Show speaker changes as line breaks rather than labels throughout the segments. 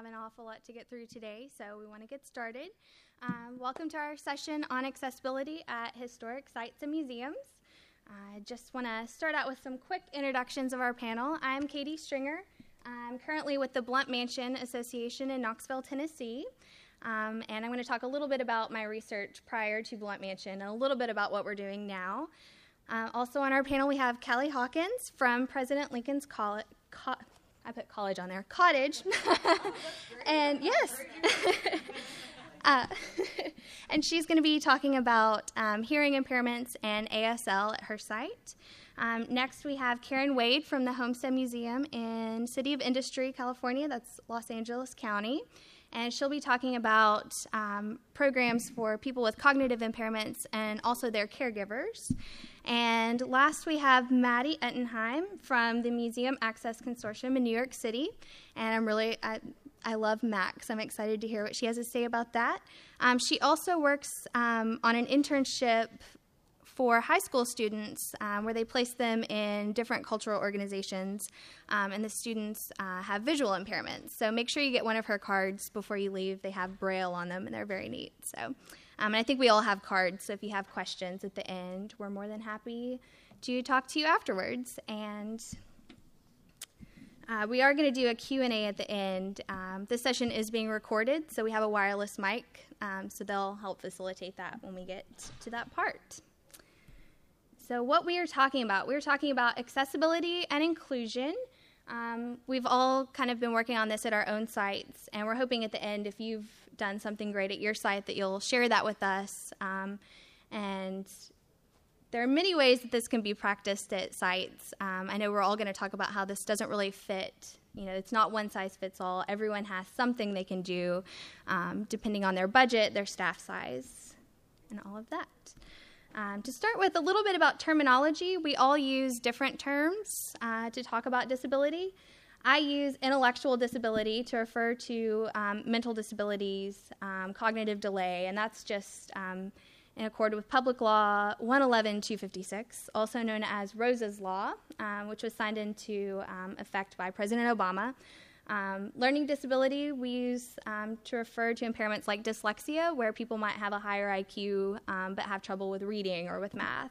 have an awful lot to get through today, so we want to get started. Um, welcome to our session on accessibility at historic sites and museums. I just want to start out with some quick introductions of our panel. I'm Katie Stringer. I'm currently with the Blount Mansion Association in Knoxville, Tennessee. Um, and I'm going to talk a little bit about my research prior to Blount Mansion and a little bit about what we're doing now. Uh, also on our panel, we have Callie Hawkins from President Lincoln's College. Co- I put college on there, cottage. and yes. uh, and she's going to be talking about um, hearing impairments and ASL at her site. Um, next, we have Karen Wade from the Homestead Museum in City of Industry, California. That's Los Angeles County and she'll be talking about um, programs for people with cognitive impairments and also their caregivers. And last, we have Mattie Ettenheim from the Museum Access Consortium in New York City, and I'm really I, I love Max. I'm excited to hear what she has to say about that. Um, she also works um, on an internship for high school students um, where they place them in different cultural organizations, um, and the students uh, have visual impairments. So make sure you get one of her cards before you leave. They have braille on them, and they're very neat. So, um, and I think we all have cards. So if you have questions at the end, we're more than happy to talk to you afterwards. And uh, we are going to do a Q&A at the end. Um, this session is being recorded, so we have a wireless mic, um, so they'll help facilitate that when we get to that part. So, what we are talking about, we are talking about accessibility and inclusion. Um, we've all kind of been working on this at our own sites, and we're hoping at the end, if you've done something great at your site, that you'll share that with us. Um, and there are many ways that this can be practiced at sites. Um, I know we're all going to talk about how this doesn't really fit. You know, it's not one size fits all. Everyone has something they can do um, depending on their budget, their staff size, and all of that. Um, to start with, a little bit about terminology. We all use different terms uh, to talk about disability. I use intellectual disability to refer to um, mental disabilities, um, cognitive delay, and that's just um, in accord with Public Law 111 256, also known as Rosa's Law, um, which was signed into um, effect by President Obama. Um, learning disability we use um, to refer to impairments like dyslexia, where people might have a higher IQ um, but have trouble with reading or with math.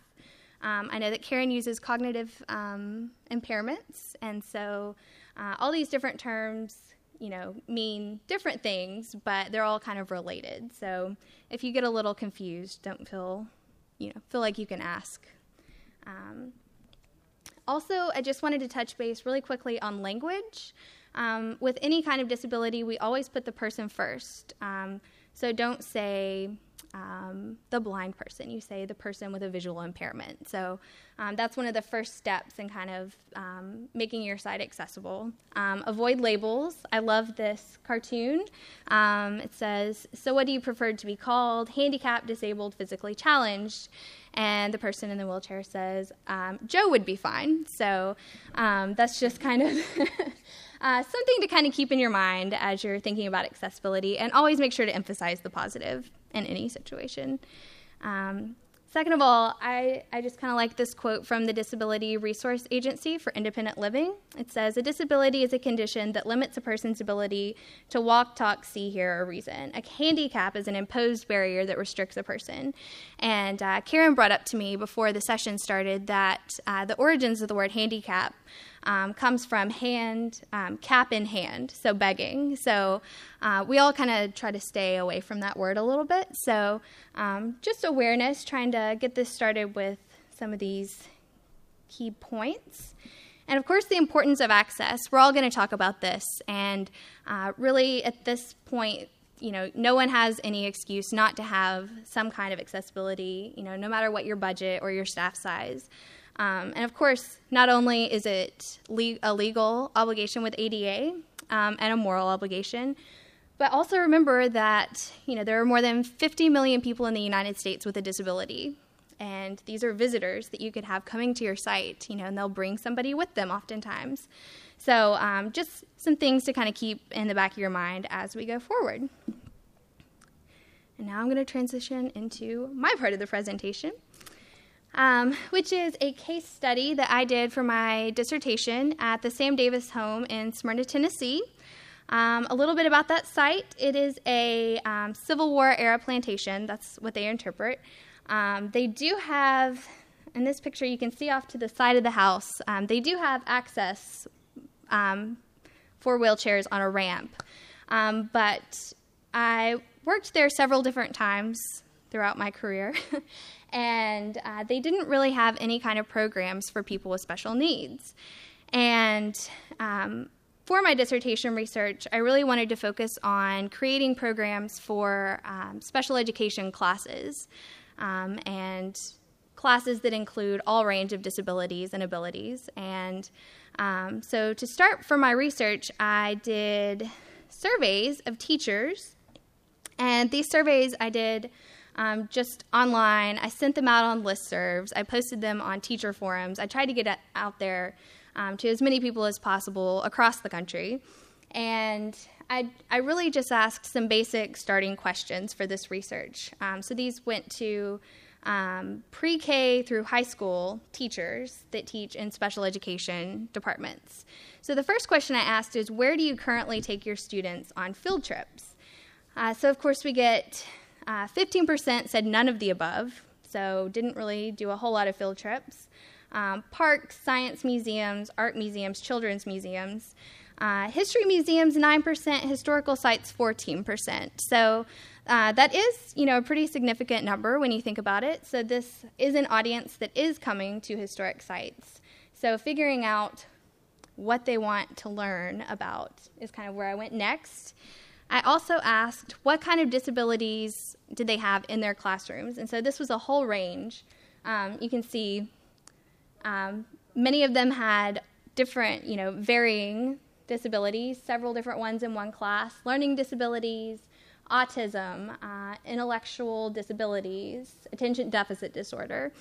Um, I know that Karen uses cognitive um, impairments, and so uh, all these different terms, you know, mean different things, but they're all kind of related. So if you get a little confused, don't feel, you know, feel like you can ask. Um, also, I just wanted to touch base really quickly on language. Um, with any kind of disability, we always put the person first. Um, so don't say um, the blind person, you say the person with a visual impairment. So um, that's one of the first steps in kind of um, making your site accessible. Avoid labels. I love this cartoon. it says, So what do you prefer to be called? Handicapped, disabled, physically challenged and the person in the wheelchair says um, Joe would be fine. So um, that's just kind of uh, something to kind of keep in your mind as you're thinking about accessibility, and always make sure to emphasize the positive in any situation. Um, Second of all, I, I just kind of like this quote from the Disability Resource Agency for Independent Living. It says, A disability is a condition that limits a person's ability to walk, talk, see, hear, or reason. A handicap is an imposed barrier that restricts a person. And uh, Karen brought up to me before the session started that uh, the origins of the word handicap um, comes from hand, um, cap in hand, so begging. So uh, we all kind of try to stay away from that word a little bit. So um, just awareness, trying to get this started with some of these key points. And of course, the importance of access. We're all going to talk about this. And uh, really, at this point, you know, no one has any excuse not to have some kind of accessibility, you know, no matter what your budget or your staff size. Um, and of course, not only is it le- a legal obligation with ADA um, and a moral obligation, but also remember that you know there are more than 50 million people in the United States with a disability, and these are visitors that you could have coming to your site. You know, and they'll bring somebody with them oftentimes. So um, just some things to kind of keep in the back of your mind as we go forward. And now I'm going to transition into my part of the presentation um, which is a case study that I did for my dissertation at the Sam Davis home in Smyrna, Tennessee. Um, a little bit about that site. It is a um, Civil War era plantation. That's what they interpret. Um, they do have, in this picture, you can see off to the side of the house, um, they do have access um, for wheelchairs on a ramp. But I worked there several different times throughout my career, and uh, they didn't really have any kind of programs for people with special needs. And um, for my dissertation research, I really wanted to focus on creating programs for um, special education classes um, and classes that include all range of disabilities and abilities. And um, so, to start for my research, I did surveys of teachers, and these surveys I did um, just online. I sent them out on listservs. I posted them on teacher forums. I tried to get out there um, to as many people as possible across the country. And I, I really just asked some basic starting questions for this research. Um, so these went to um, pre K through high school teachers that teach in special education departments. So the first question I asked is Where do you currently take your students on field trips? Uh, so, of course, we get uh, 15% said none of the above, so didn't really do a whole lot of field trips. Um, parks, science museums, art museums, children's museums. Uh, history museums, 9%, historical sites, 14%. So uh, that is, you know, a pretty significant number when you think about it. So this is an audience that is coming to historic sites. So figuring out what they want to learn about is kind of where I went next. I also asked what kind of disabilities did they have in their classrooms, and so this was a whole range. Um, you can see um, many of them had different, you know, varying disabilities, several different ones in one class, learning disabilities, autism, uh, intellectual disabilities, attention deficit disorder.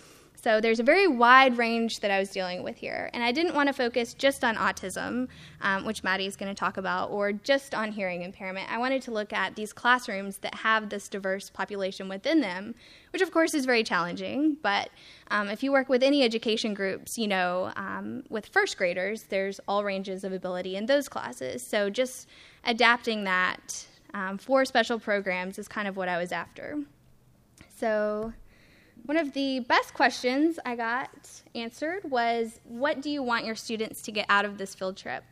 So there's a very wide range that I was dealing with here. And I didn't want to focus just on autism, um, which Mattie is going to talk about, or just on hearing impairment. I wanted to look at these classrooms that have this diverse population within them, which of course is very challenging. But um, if you work with any education groups, you know, um, with first graders, there's all ranges of ability in those classes. So just adapting that um, for special programs is kind of what I was after. So one of the best questions I got answered was What do you want your students to get out of this field trip?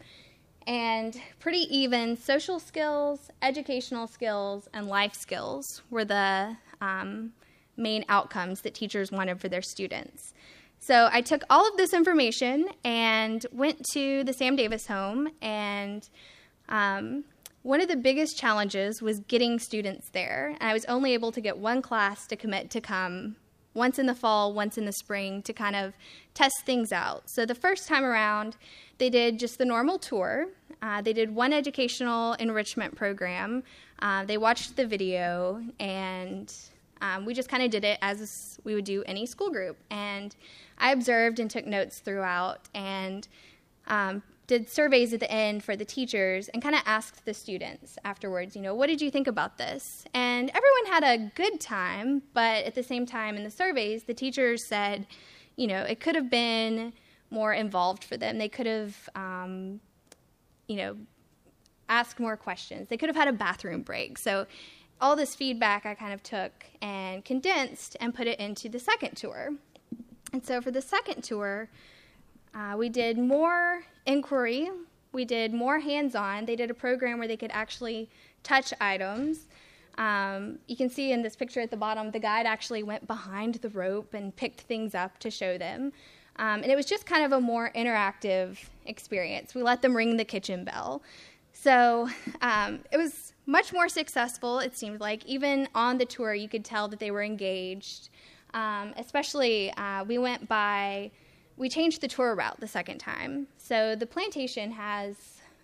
And pretty even social skills, educational skills, and life skills were the um, main outcomes that teachers wanted for their students. So I took all of this information and went to the Sam Davis home, and um, one of the biggest challenges was getting students there. And I was only able to get one class to commit to come once in the fall, once in the spring to kind of test things out. So the first time around, they did just the normal tour. Uh, they did one educational enrichment program. Uh, they watched the video, and um, we just kind of did it as we would do any school group. And I observed and took notes throughout, and um, did surveys at the end for the teachers and kind of asked the students afterwards, you know, what did you think about this? And everyone had a good time, but at the same time in the surveys, the teachers said, you know, it could have been more involved for them. They could have, um, you know, asked more questions. They could have had a bathroom break. So all this feedback I kind of took and condensed and put it into the second tour. And so for the second tour, uh, we did more inquiry. We did more hands on. They did a program where they could actually touch items. Um, you can see in this picture at the bottom, the guide actually went behind the rope and picked things up to show them. Um, and it was just kind of a more interactive experience. We let them ring the kitchen bell. So um, it was much more successful, it seemed like. Even on the tour, you could tell that they were engaged. Um, especially, uh, we went by we changed the tour route the second time. So the plantation has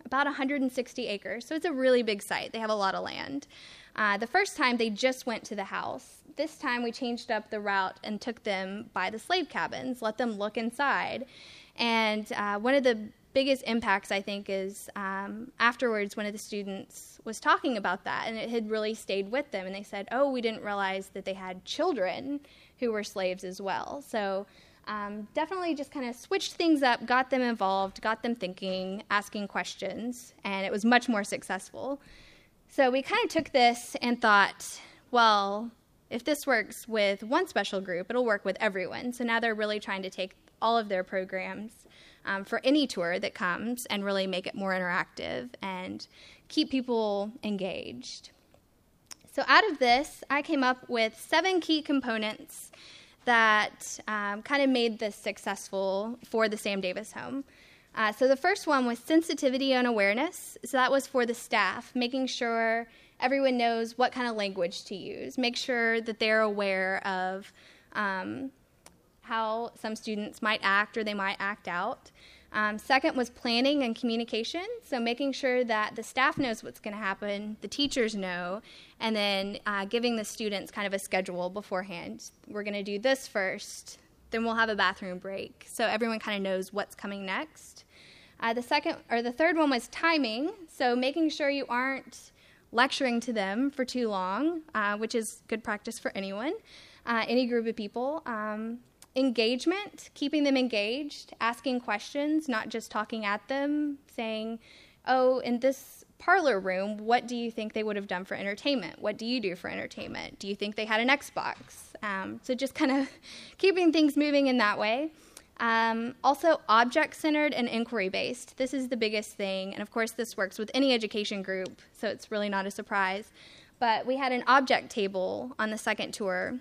about 160 acres, so it's a really big site. They have a lot of land. Uh, the first time they just went to the house. This time we changed up the route and took them by the slave cabins, let them look inside. And uh, one of the biggest impacts, I think, is um, afterwards one of the students was talking about that, and it had really stayed with them. And they said, Oh, we didn't realize that they had children who were slaves as well. So Um, definitely just kind of switched things up, got them involved, got them thinking, asking questions, and it was much more successful. So we kind of took this and thought, well, if this works with one special group, it'll work with everyone. So now they're really trying to take all of their programs um, for any tour that comes and really make it more interactive and keep people engaged. So, out of this, I came up with seven key components that um, kind of made this successful for the Sam Davis home. Uh, so, the first one was sensitivity and awareness. So, that was for the staff, making sure everyone knows what kind of language to use, make sure that they're aware of um, how some students might act or they might act out. Um, second was planning and communication, so making sure that the staff knows what's going to happen, the teachers know, and then uh, giving the students kind of a schedule beforehand. We're going to do this first, then we'll have a bathroom break, so everyone kind of knows what's coming next. Uh, the second or the third one was timing, so making sure you aren't lecturing to them for too long, uh, which is good practice for anyone, uh, any group of people. Um, engagement, keeping them engaged, asking questions, not just talking at them, saying, Oh, in this parlor room, what do you think they would have done for entertainment? What do you do for entertainment? Do you think they had an Xbox? Um, so just kind of keeping things moving in that way. Um, also, object centered and inquiry based. This is the biggest thing. And of course, this works with any education group, so it's really not a surprise. But we had an object table on the second tour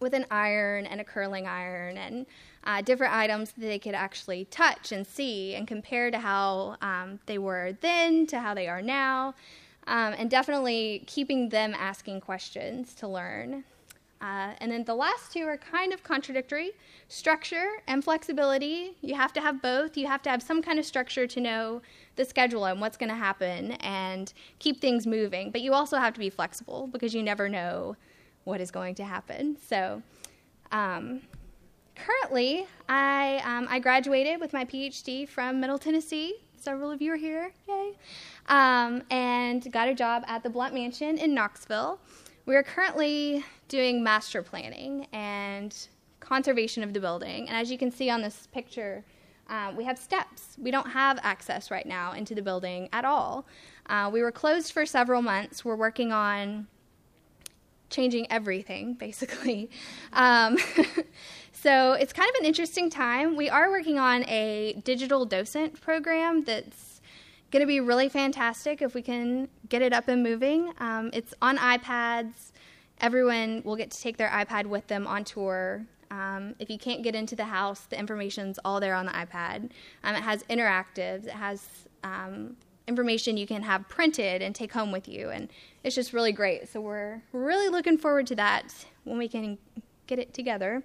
with an iron and a curling iron and uh, different items that they could actually touch and see and compare to how um, they were then to how they are now. Um, and definitely keeping them asking questions to learn. Uh, and then the last two are kind of contradictory structure and flexibility. You have to have both. You have to have some kind of structure to know the schedule and what's going to happen and keep things moving. But you also have to be flexible because you never know what is going to happen. So, um, currently, I, um, I graduated with my PhD from Middle Tennessee. Several of you are here, yay! Um, and got a job at the Blount Mansion in Knoxville. We are currently doing master planning and conservation of the building. And as you can see on this picture, uh, we have steps. We don't have access right now into the building at all. Uh, we were closed for several months. We're working on changing everything, basically. Um, so it's kind of an interesting time. We are working on a digital docent program that's going to be really fantastic if we can get it up and moving. Um, it's on iPads. Everyone will get to take their iPad with them on tour. Um, if you can't get into the house, the information's all there on the iPad. Um, it has interactives. It has um, information you can have printed and take home with you. And it's just really great. So we're really looking forward to that when we can get it together.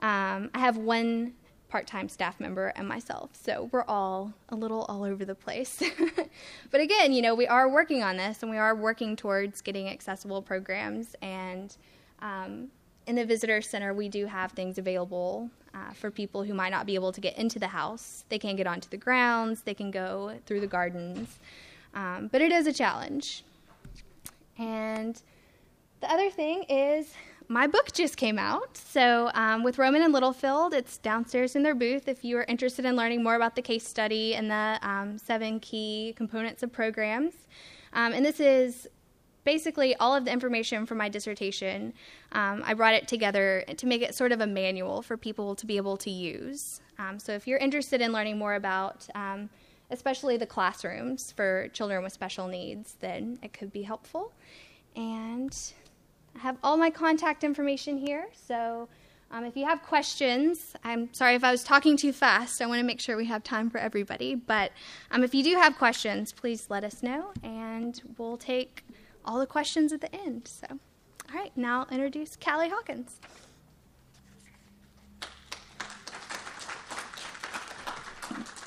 Um, I have one part time staff member and myself, so we're all a little all over the place. but again, you know, we are working on this and we are working towards getting accessible programs. And um, in the visitor center, we do have things available uh, for people who might not be able to get into the house. They can get onto the grounds, they can go through the gardens, um, but it is a challenge. And the other thing is, my book just came out. So, um, with Rowman and Littlefield, it's downstairs in their booth if you are interested in learning more about the case study and the um, seven key components of programs. Um, and this is basically all of the information from my dissertation. Um, I brought it together to make it sort of a manual for people to be able to use. Um, so if you're interested in learning more about, um, especially the classrooms for children with special needs, then it could be helpful. And I have all my contact information here. So um, if you have questions, I'm sorry if I was talking too fast. I want to make sure we have time for everybody. But um, if you do have questions, please let us know, and we'll take all the questions at the end. So, all right, now I'll introduce Callie Hawkins.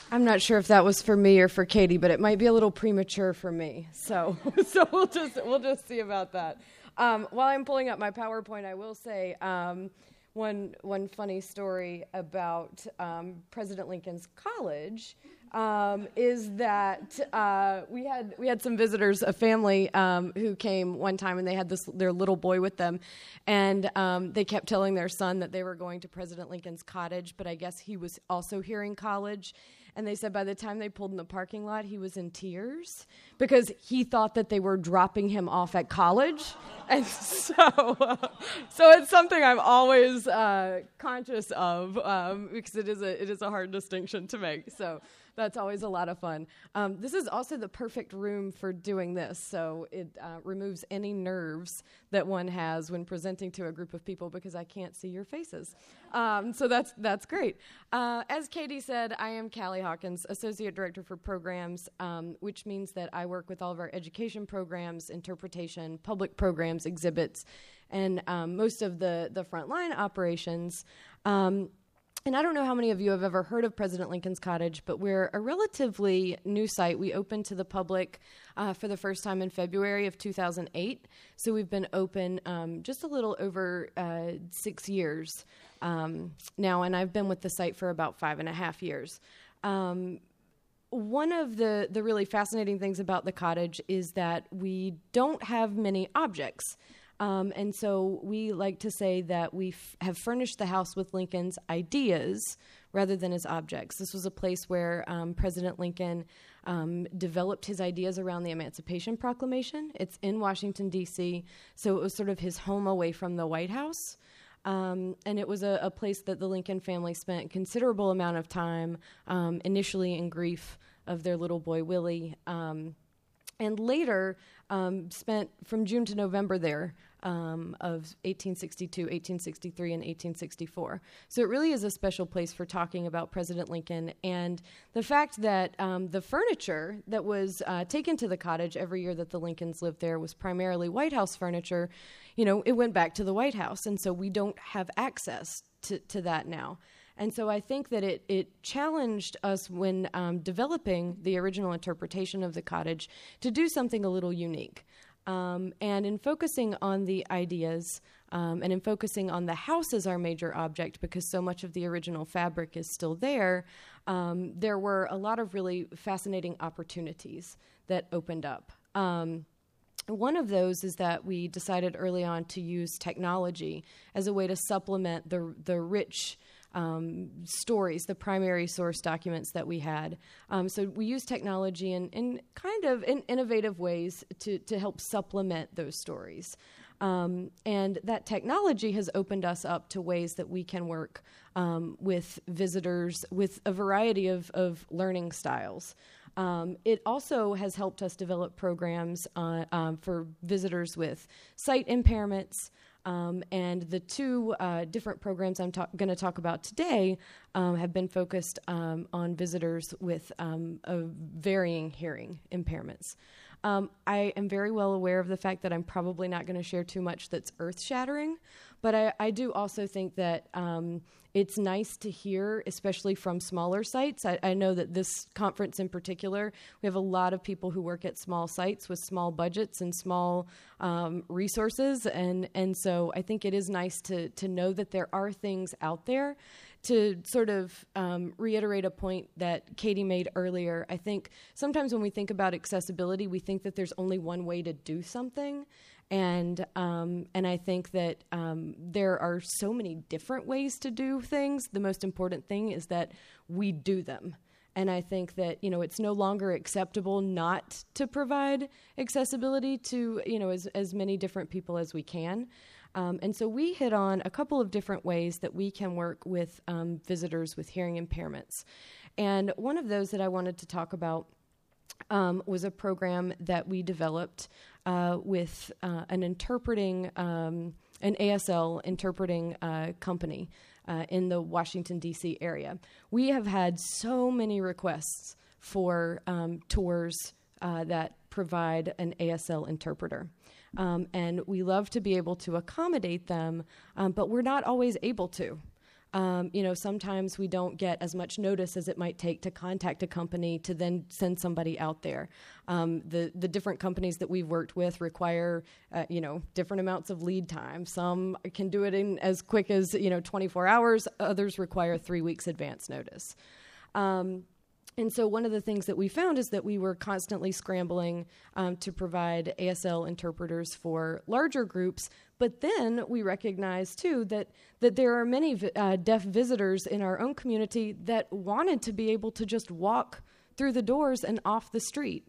I'm not sure if that was for me or for Katie, but it might be a little premature for me. So, so we'll just we'll just see about that. Um, while I'm pulling up my PowerPoint, I will say um, one one funny story about um, President Lincoln's college. Um, is that uh, we had we had some visitors, a family um, who came one time, and they had this their little boy with them, and um, they kept telling their son that they were going to President Lincoln's cottage, but I guess he was also hearing college. And they said by the time they pulled in the parking lot, he was in tears because he thought that they were dropping him off at college. And so, uh, so it's something I'm always uh, conscious of um, because it is a it is a hard distinction to make. So that's always a lot of fun. Um, this is also the perfect room for doing this, so it uh, removes any nerves that one has when presenting to a group of people because I can't see your faces. Um, so that's that's great. Uh, as Katie said, I am Callie Hawkins, Associate Director for Programs, um, which means that I work with all of our education programs, interpretation, public programs, exhibits, and um, most of the the frontline operations. And I don't know how many of you have ever heard of President Lincoln's Cottage, but we're a relatively new site. We opened to the public uh, for the first time in February of 2008. So we've been open um, just a little over uh, six years um, now, and I've been with the site for about five and a half years. Um, one of the, the really fascinating things about the cottage is that we don't have many objects. Um, and so we like to say that we f- have furnished the house with Lincoln's ideas rather than his objects. This was a place where um, President Lincoln um, developed his ideas around the Emancipation Proclamation. It's in Washington, D.C., so it was sort of his home away from the White House. Um, and it was a, a, place that the Lincoln family spent considerable amount of time, um, initially in grief of their little boy Willie, um, and later um, spent from June to November there um, of 1862, 1863, and 1864. So it really is a special place for talking about President Lincoln and the fact that um, the furniture that was uh, taken to the cottage every year that the Lincolns lived there was primarily White House furniture. You know, it went back to the White House, and so we don't have access to, to that now. And so I think that it, it challenged us when um, developing the original interpretation of the cottage to do something a little unique. Um, and in focusing on the ideas um, and in focusing on the house as our major object, because so much of the original fabric is still there, um, there were a lot of really fascinating opportunities that opened up. Um, one of those is that we decided early on to use technology as a way to supplement the the rich um, stories, the primary source documents that we had. Um, so we use technology in, in kind of in innovative ways to, to help supplement those stories. Um, and that technology has opened us up to ways that we can work um, with visitors with a variety of, of learning styles. Um, it also has helped us develop programs uh, um, for visitors with sight impairments. Um, and the two uh, different programs I'm ta- going to talk about today um, have been focused um, on visitors with um, varying hearing impairments. Um, I am very well aware of the fact that I'm probably not going to share too much that's earth shattering, but I, I, do also think that um, it's nice to hear, especially from smaller sites. I, I, know that this conference in particular, we have a lot of people who work at small sites with small budgets and small um, resources, and and so I think it is nice to to know that there are things out there. To sort of um, reiterate a point that Katie made earlier, I think sometimes when we think about accessibility, we think that there's only one way to do something and um, and I think that um, there are so many different ways to do things. The most important thing is that we do them. And I think that you know it's no longer acceptable not to provide accessibility to you know as as many different people as we can. Um, and so we hit on a couple of different ways that we can work with um, visitors with hearing impairments. And one of those that I wanted to talk about um, was a program that we developed uh, with uh, an interpreting, um, an ASL interpreting uh, company uh, in the Washington, D.C. area. We have had so many requests for um, tours uh, that provide an ASL interpreter. Um, and we love to be able to accommodate them, um, but we're not always able to. Um, you know, sometimes we don't get as much notice as it might take to contact a company to then send somebody out there. Um, the the different companies that we've worked with require, uh, you know, different amounts of lead time. Some can do it in as quick as you know 24 hours. Others require three weeks advance notice. Um, And so, one of the things that we found is that we were constantly scrambling um, to provide ASL interpreters for larger groups. But then we recognized too that, that there are many uh, deaf visitors in our own community that wanted to be able to just walk through the doors and off the street.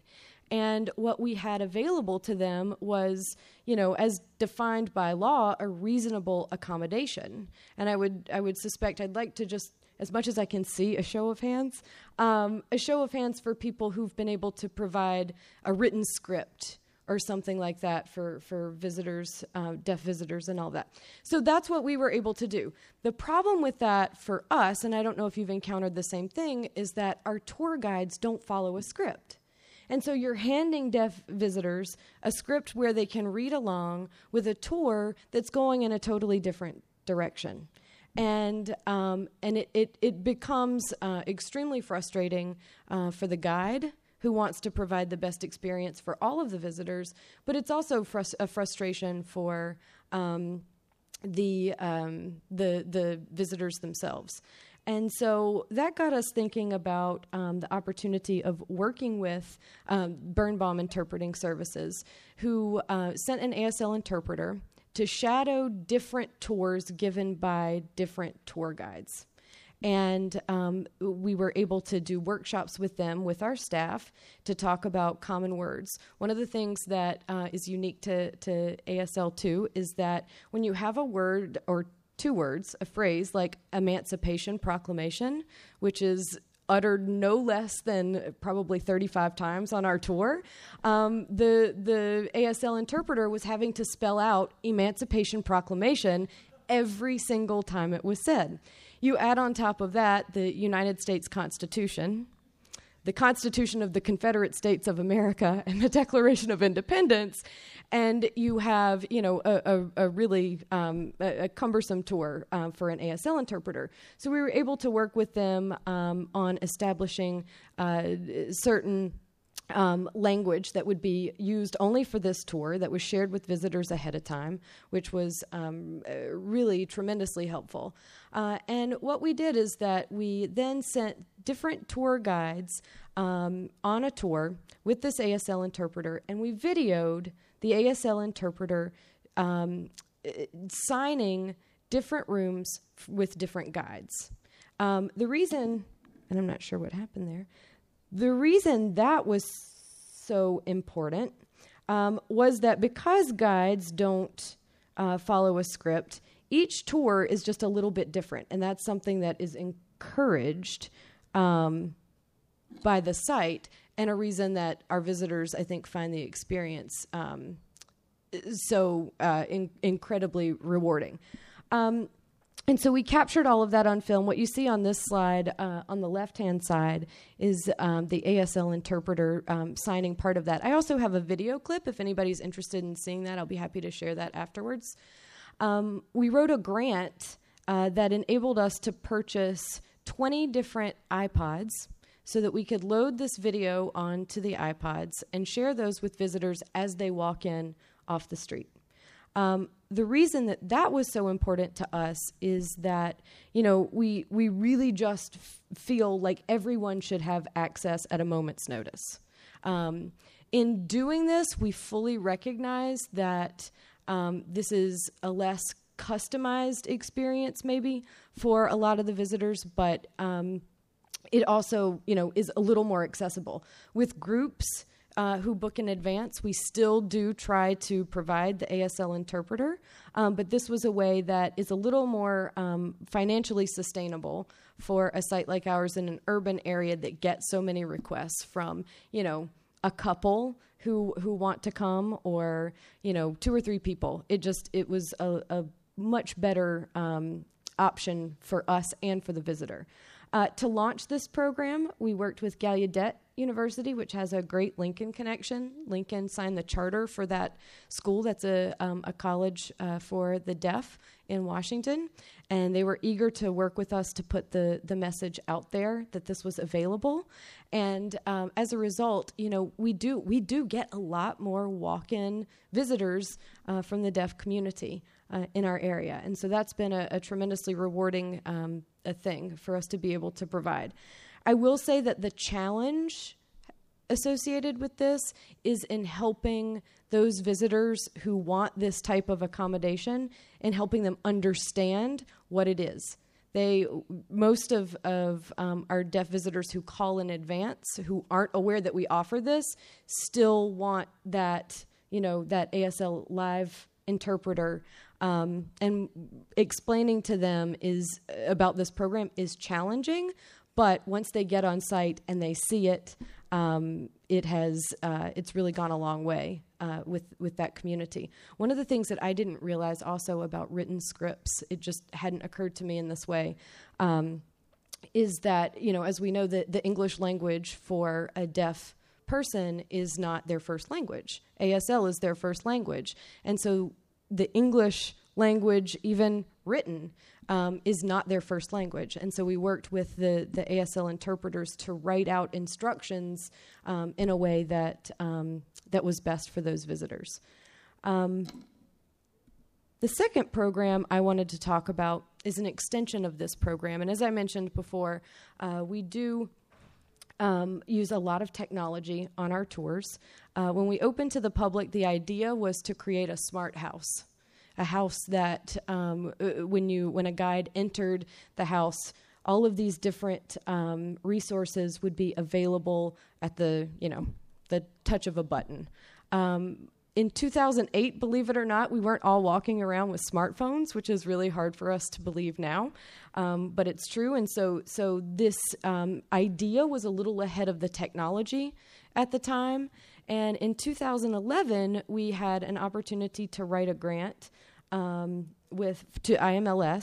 And what we had available to them was, you know, as defined by law, a reasonable accommodation. And I would, I would suspect I'd like to just as much as I can see, a show of hands. Um, a show of hands for people who've been able to provide a written script or something like that for, for visitors, uh, deaf visitors, and all that. So that's what we were able to do. The problem with that for us, and I don't know if you've encountered the same thing, is that our tour guides don't follow a script. And so you're handing deaf visitors a script where they can read along with a tour that's going in a totally different direction and um, and it it, it becomes uh, extremely frustrating uh, for the guide who wants to provide the best experience for all of the visitors, but it's also frus- a frustration for um, the um, the the visitors themselves. And so that got us thinking about um, the opportunity of working with um, Birnbaum Interpreting Services, who uh, sent an ASL interpreter to shadow different tours given by different tour guides. And um, we were able to do workshops with them, with our staff, to talk about common words. One of the things that uh, is unique to, to ASL2 is that when you have a word or two words, a phrase like Emancipation Proclamation, which is uttered no less than probably 35 times on our tour. Um, the, the ASL interpreter was having to spell out Emancipation Proclamation every single time it was said. You add on top of that the United States Constitution, the Constitution of the Confederate States of America, and the Declaration of Independence, and you have you know a, a, a really um, a, a, cumbersome tour um, for an ASL interpreter. So we were able to work with them um, on establishing uh, certain. Um, language that would be used only for this tour that was shared with visitors ahead of time, which was um, uh, really tremendously helpful. Uh, and what we did is that we then sent different tour guides um, on a tour with this ASL interpreter, and we videoed the ASL interpreter um, signing different rooms f- with different guides. Um, the reason, and I'm not sure what happened there, the reason that was so important um, was that because guides don't uh, follow a script, each tour is just a little bit different, and that's something that is encouraged um, by the site and a reason that our visitors, I think, find the experience um, so uh, in- incredibly rewarding. Um, and so we captured all of that on film. What you see on this slide uh, on the left hand side is um, the ASL interpreter um, signing part of that. I also have a video clip. If anybody's interested in seeing that, I'll be happy to share that afterwards. Um, we wrote a grant uh, that enabled us to purchase 20 different iPods so that we could load this video onto the iPods and share those with visitors as they walk in off the street. Um, the reason that that was so important to us is that you know we we really just f- feel like everyone should have access at a moment's notice. Um, in doing this, we fully recognize that um, this is a less customized experience, maybe for a lot of the visitors, but um, it also, you know, is a little more accessible. With groups uh, who book in advance, we still do try to provide the ASL interpreter, um, but this was a way that is a little more um, financially sustainable for a site like ours in an urban area that gets so many requests from, you know, a couple who who want to come or you know two or three people. It just it was a, a much better um, option for us and for the visitor. Uh, to launch this program, we worked with Gallaudet University, which has a great Lincoln connection. Lincoln signed the charter for that school. That's a, um, a college uh, for the deaf in Washington. And they were eager to work with us to put the, the message out there that this was available. And um, as a result, you know, we do, we do get a lot more walk in visitors uh, from the deaf community. Uh, in our area. And so that's been a, a tremendously rewarding um, a thing for us to be able to provide. I will say that the challenge associated with this is in helping those visitors who want this type of accommodation and helping them understand what it is. They most of of um, our deaf visitors who call in advance, who aren't aware that we offer this, still want that you know that ASL live interpreter um, and explaining to them is about this program is challenging but once they get on site and they see it um, it has uh, it's really gone a long way uh, with with that community. One of the things that I didn't realize also about written scripts, it just hadn't occurred to me in this way, um, is that you know as we know that the English language for a deaf person is not their first language. ASL is their first language, and so the English language, even written, um, is not their first language. And so we worked with the, the ASL interpreters to write out instructions um, in a way that, um, that was best for those visitors. Um, the second program I wanted to talk about is an extension of this program. And as I mentioned before, uh, we do um, use a lot of technology on our tours. Uh, when we opened to the public, the idea was to create a smart house a house that um, uh, when you when a guide entered the house all of these different um, resources would be available at the you know the touch of a button um, in 2008 believe it or not we weren't all walking around with smartphones which is really hard for us to believe now. Um, but it's true. And so so this um, idea was a little ahead of the technology at the time. And in 2011 we had an opportunity to write a grant um, with to IMLS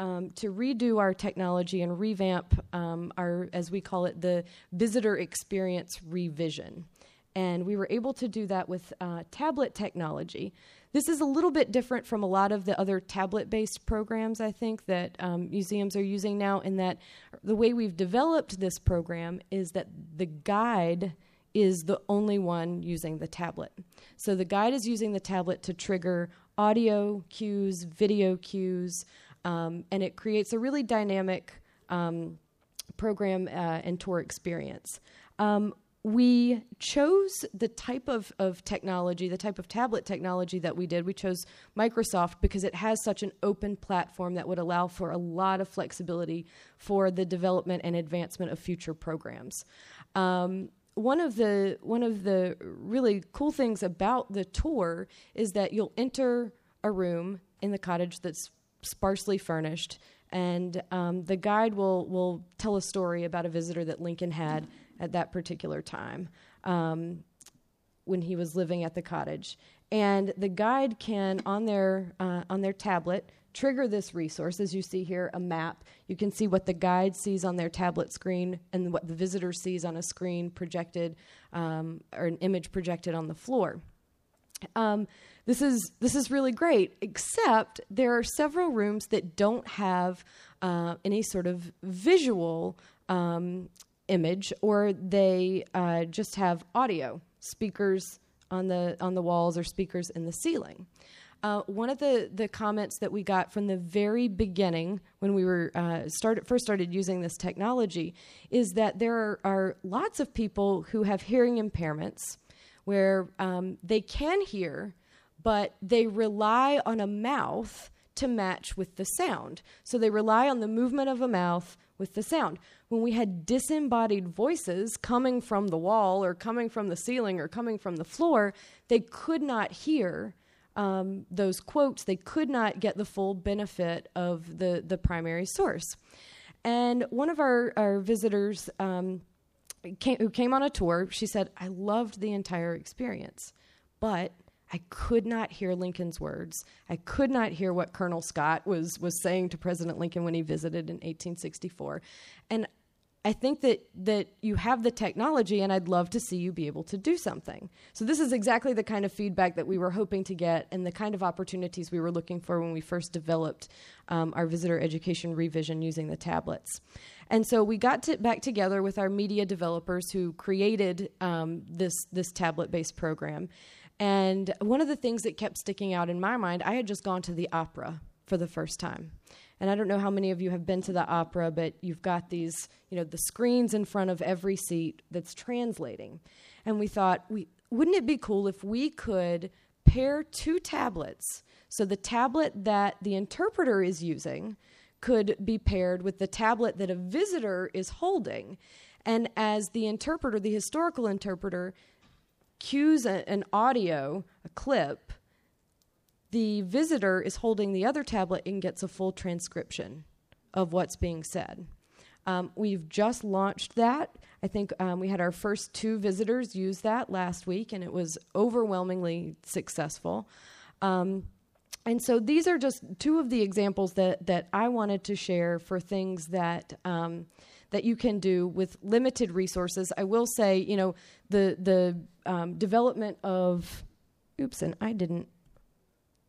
um, to redo our technology and revamp um, our, as we call it, the visitor experience revision. And we were able to do that with uh, tablet technology. This is a little bit different from a lot of the other tablet based programs, I think, that um, museums are using now, in that the way we've developed this program is that the guide is the only one using the tablet. So the guide is using the tablet to trigger audio cues, video cues, um, and it creates a really dynamic um, program uh, and tour experience. Um, we chose the type of, of technology, the type of tablet technology that we did. We chose Microsoft because it has such an open platform that would allow for a lot of flexibility for the development and advancement of future programs. Um, one of the one of the really cool things about the tour is that you'll enter a room in the cottage that's sparsely furnished, and um, the guide will will tell a story about a visitor that Lincoln had at that particular time um, when he was living at the cottage. And the guide can on their uh, on their tablet trigger this resource. As you see here, a map. You can see what the guide sees on their tablet screen and what the visitor sees on a screen projected um, or an image projected on the floor. Um, this is this is really great, except there are several rooms that don't have uh, any sort of visual um, image, or they uh, just have audio speakers on the on the walls or speakers in the ceiling. Uh, one of the, the comments that we got from the very beginning when we were uh, started, first started using this technology is that there are, are lots of people who have hearing impairments where um, they can hear, but they rely on a mouth to match with the sound. So they rely on the movement of a mouth with the sound. When we had disembodied voices coming from the wall or coming from the ceiling or coming from the floor, they could not hear um, those quotes, they could not get the full benefit of the, the primary source. And one of our, our visitors um, came, who came on a tour, she said, I loved the entire experience, but I could not hear Lincoln's words. I could not hear what Colonel Scott was, was saying to President Lincoln when he visited in 1864. And I think that that you have the technology, and I'd love to see you be able to do something. So this is exactly the kind of feedback that we were hoping to get, and the kind of opportunities we were looking for when we first developed um, our visitor education revision using the tablets. And so we got to back together with our media developers who created um, this this tablet based program. And one of the things that kept sticking out in my mind, I had just gone to the opera for the first time. And I don't know how many of you have been to the opera, but you've got these, you know, the screens in front of every seat that's translating. And we thought, we, wouldn't it be cool if we could pair two tablets? So the tablet that the interpreter is using could be paired with the tablet that a visitor is holding. And as the interpreter, the historical interpreter, cues a, an audio, a clip, the visitor is holding the other tablet and gets a full transcription of what's being said. Um, we've just launched that. I think um, we had our first two visitors use that last week, and it was overwhelmingly successful. Um, and so these are just two of the examples that, that I wanted to share for things that um, that you can do with limited resources. I will say, you know, the the um, development of, oops, and I didn't.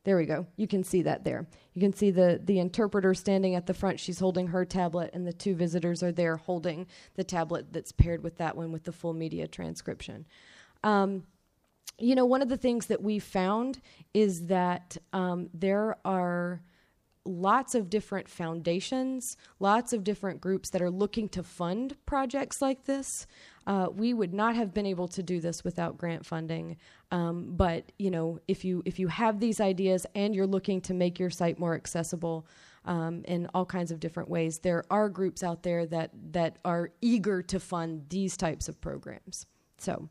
There we go. You can see that there. You can see the the interpreter standing at the front. She's holding her tablet, and the two visitors are there holding the tablet that's paired with that one with the full media transcription. Um, you know, one of the things that we found is that um, there are lots of different foundations, lots of different groups that are looking to fund projects like this. Uh, we would not have been able to do this without grant funding. Um, but you know, if you if you have these ideas and you're looking to make your site more accessible um, in all kinds of different ways, there are groups out there that that are eager to fund these types of programs. So,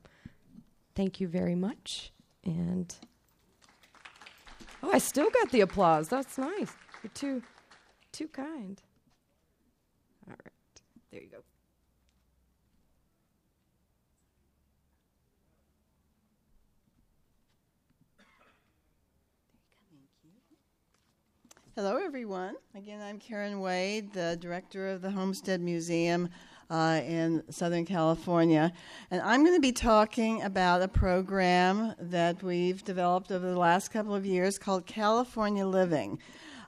thank you very much. And oh, I still got the applause. That's nice. You're too, too kind. All right. There you go.
Hello, everyone. Again, I'm Karen Wade, the director of the Homestead Museum uh, in Southern California. And I'm going to be talking about a program that we've developed over the last couple of years called California Living.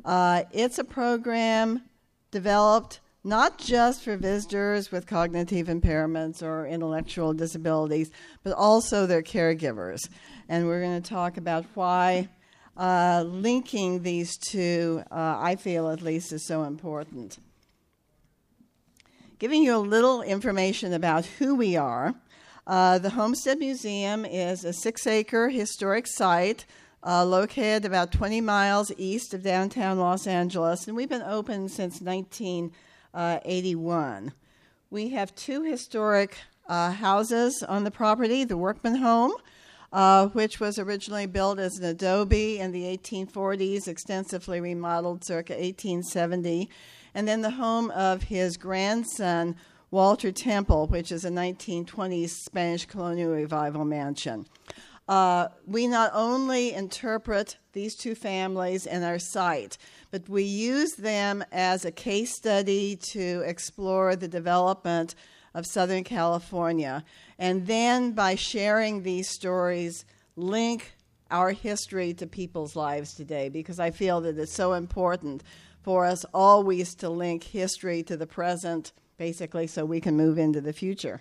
Uh, it's a program developed not just for visitors with cognitive impairments or intellectual disabilities, but also their caregivers. And we're going to talk about why uh, linking these two, uh, I feel at least, is so important. Giving you a little information about who we are. Uh, the Homestead Museum is a six acre historic site uh, located about 20 miles east of downtown Los Angeles, and we've been open since 1981. We have two historic uh, houses on the property the Workman Home, uh, which was originally built as an adobe in the 1840s, extensively remodeled circa 1870, and then the home of his grandson, Walter Temple, which is a 1920s Spanish colonial revival mansion. Uh, we not only interpret these two families in our site, but we use them as a case study to explore the development of Southern California. And then by sharing these stories, link our history to people's lives today because I feel that it's so important for us always to link history to the present, basically, so we can move into the future.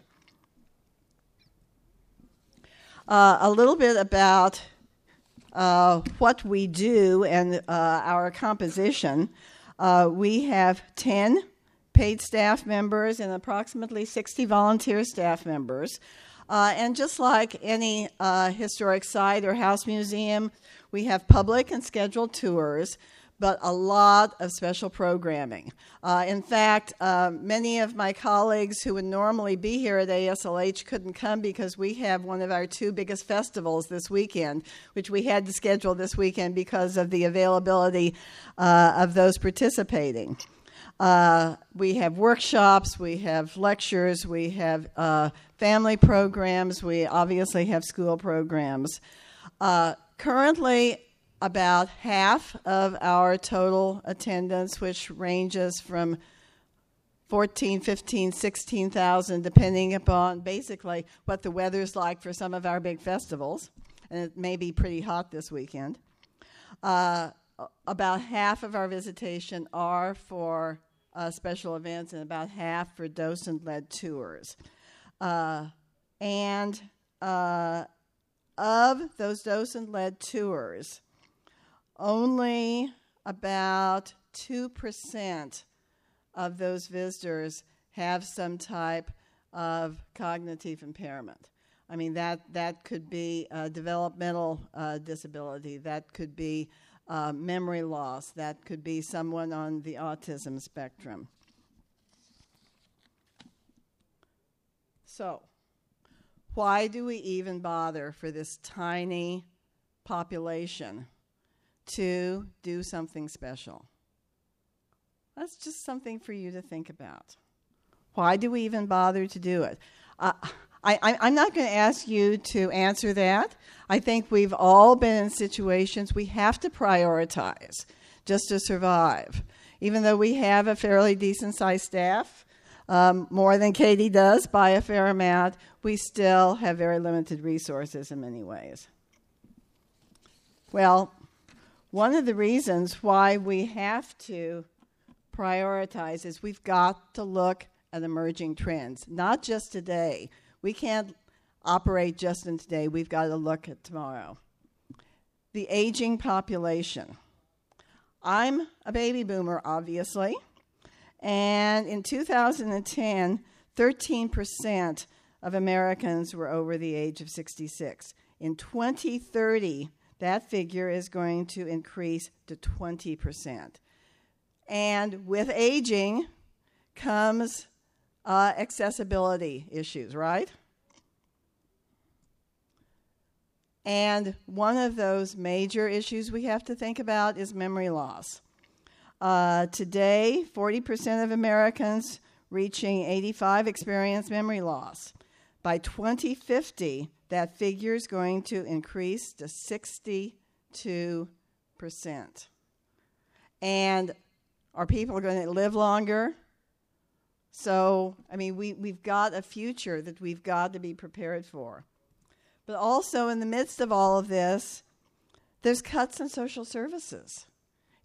Uh, a little bit about uh, what we do and uh, our composition. Uh, we have 10 paid staff members and approximately 60 volunteer staff members. Uh, and just like any uh, historic site or house museum, we have public and scheduled tours but a lot of special programming. Uh, in fact, uh, many of my colleagues who would normally be here at ASLH couldn't come because we have one of our two biggest festivals this weekend, which we had to schedule this weekend because of the availability uh, of those participating. Uh, we have workshops, we have lectures, we have uh, family programs, we obviously have school programs. Uh, currently, about half of our total attendance, which ranges from 14, 15, 16,000, depending upon basically what the weather's like for some of our big festivals. And it may be pretty hot this weekend. Uh, about half of our visitation are for uh, special events, and about half for docent led tours. Uh, and uh, of those docent led tours, only about 2% of those visitors have some type of cognitive impairment. I mean, that, that could be a developmental uh, disability, that could be uh, memory loss, that could be someone on the autism spectrum. So, why do we even bother for this tiny population to do something special? That's just something for you to think about. Why do we even bother to do it? Uh, I, am not going to ask you to answer that. I think we've all been in situations we have to prioritize just to survive. Even though we have a fairly decent sized staff, um, more than Katie does by a fair amount, we still have very limited resources in many ways. Well, one of the reasons why we have to prioritize is we've got to look at emerging trends, not just today. We can't operate just in today, we've got to look at tomorrow. The aging population. I'm a baby boomer, obviously, and in 2010, 13% of Americans were over the age of 66. In 2030, that figure is going to increase to 20%. And with aging comes uh, accessibility issues, right? And one of those major issues we have to think about is memory loss. Uh, today, 40% of Americans reaching 85 experience memory loss. By 2050, that figure is going to increase to 62%. And are people are going to live longer? So, I mean, we, we've got a future that we've got to be prepared for. But also, in the midst of all of this, there's cuts in social services.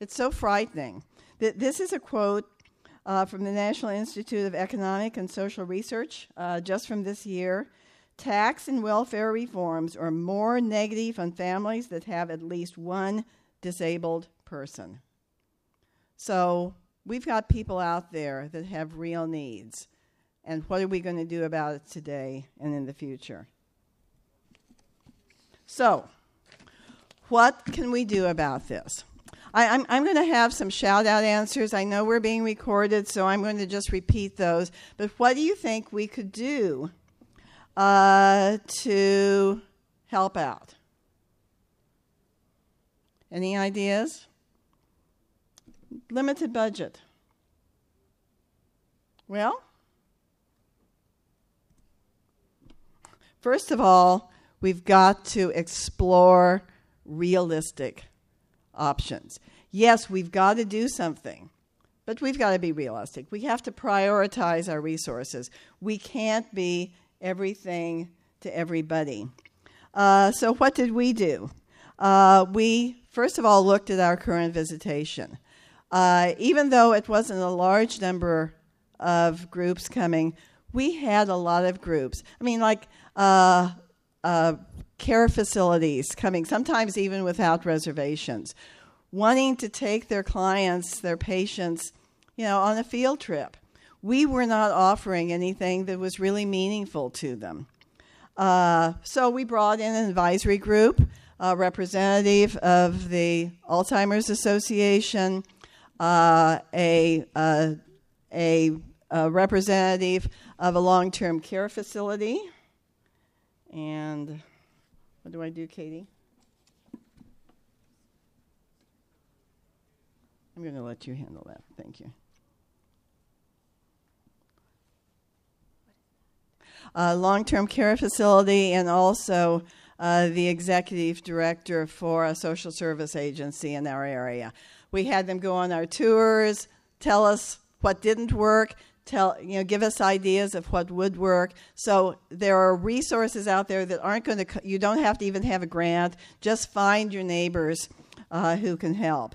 It's so frightening. This is a quote uh, from the National Institute of Economic and Social Research uh, just from this year. Tax and welfare reforms are more negative on families that have at least one disabled person. So, we've got people out there that have real needs. And what are we going to do about it today and in the future? So, what can we do about this? I, am I'm, I'm going to have some shout out answers. I know we're being recorded, so I'm going to just repeat those. But what do you think we could do uh, to help out? Any ideas? limited budget. Well, first of all, we've got to explore realistic options. Yes, we've got to do something, but we've got to be realistic. We have to prioritize our resources. We can't be everything to everybody. Uh, so, what did we do? Uh, we, first of all, looked at our current visitation. Uh, even though it wasn't a large number of groups coming, we had a lot of groups. I mean, like uh, uh, care facilities coming, sometimes even without reservations, wanting to take their clients, their patients, you know, on a field trip. We were not offering anything that was really meaningful to them. Uh, so we brought in an advisory group, a representative of the Alzheimer's Association, uh, a, uh, a, a, representative of a long term care facility. And what do I do, Katie? I'm going to let you handle that. Thank you. A long term care facility and also uh, the executive director for a social service agency in our area. We had them go on our tours, tell us what didn't work, tell you know give us ideas of what would work. So there are resources out there that aren't going to you don't have to even have a grant. Just find your neighbors uh, who can help.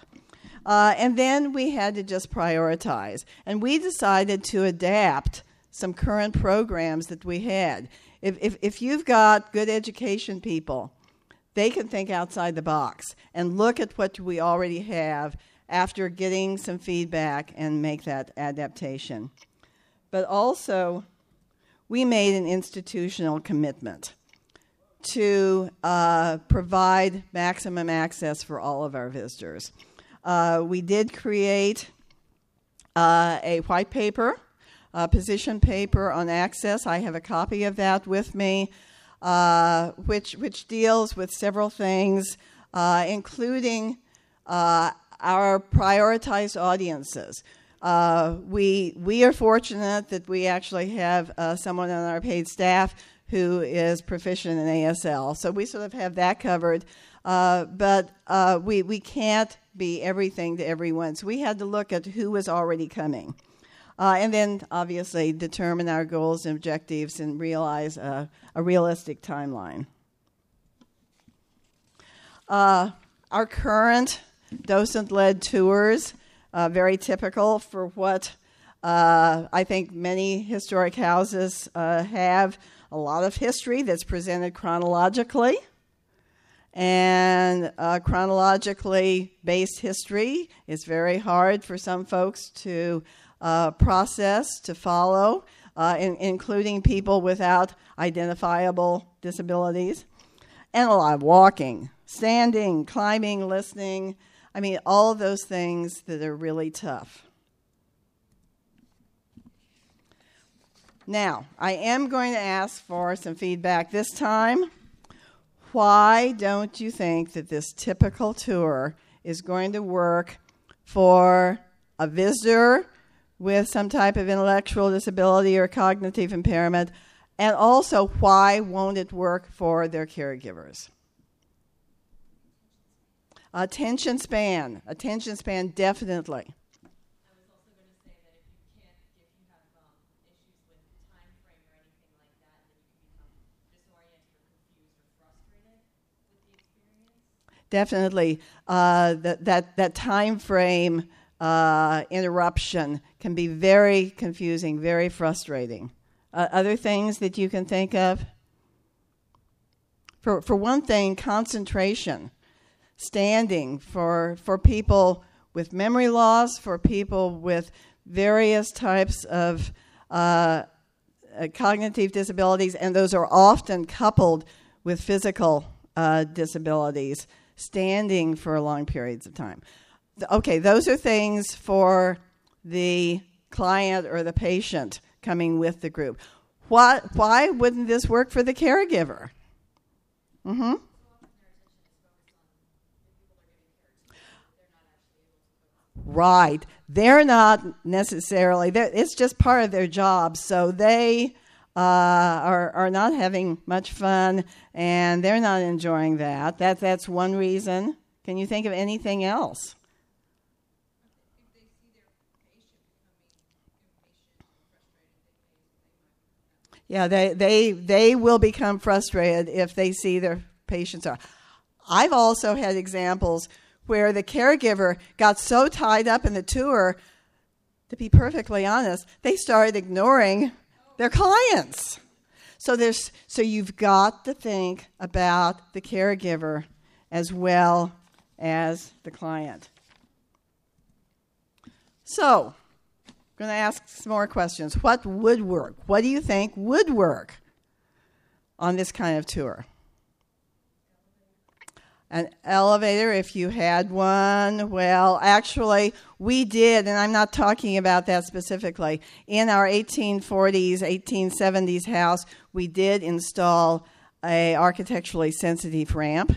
Uh, and then we had to just prioritize. And we decided to adapt some current programs that we had if, if, if you've got good education people they can think outside the box and look at what we already have after getting some feedback and make that adaptation. But also, we made an institutional commitment to uh, provide maximum access for all of our visitors. Uh, we did create uh, a white paper, a position paper on access. I have a copy of that with me, uh, which, which deals with several things, uh, including uh, our prioritized audiences. Uh, we, we are fortunate that we actually have uh, someone on our paid staff who is proficient in ASL. So we sort of have that covered. Uh, but uh, we, we can't be everything to everyone. So we had to look at who was already coming. Uh, and then obviously determine our goals and objectives and realize a, a realistic timeline. Uh, our current docent led tours, uh, very typical for what uh, I think many historic houses uh, have a lot of history that's presented chronologically. And uh, chronologically based history is very hard for some folks to uh, process, to follow, uh, in, including people without identifiable disabilities. And a lot of walking, standing, climbing, listening, I mean, all of those things that are really tough. Now, I am going to ask for some feedback this time. Why don't you think that this typical tour is going to work for a visitor with some type of intellectual disability or cognitive impairment? And also, why won't it work for their caregivers? Attention span. Attention span, definitely. Definitely, uh, that that that time frame uh, interruption can be very confusing, very frustrating. Uh, other things that you can think of. For for one thing, concentration standing for, for people with memory loss, for people with various types of uh, uh, cognitive disabilities, and those are often coupled with physical uh, disabilities, standing for long periods of time. Okay, those are things for the client or the patient coming with the group. What, why wouldn't this work for the caregiver? Mm-hmm. Right. They're not necessarily, they're, it's just part of their job. So they uh, are, are not having much fun and they're not enjoying that. that. That's one reason. Can you think of anything else? Yeah, they, they, they will become frustrated if they see their patients are. I've also had examples where the caregiver got so tied up in the tour, to be perfectly honest, they started ignoring their clients. So there's so you've got to think about the caregiver as well as the client. So, I'm going to ask some more questions. What would work? What do you think would work on this kind of tour? an elevator if you had one. Well, actually, we did, and I'm not talking about that specifically. In our 1840s, 1870s house, we did install a architecturally sensitive ramp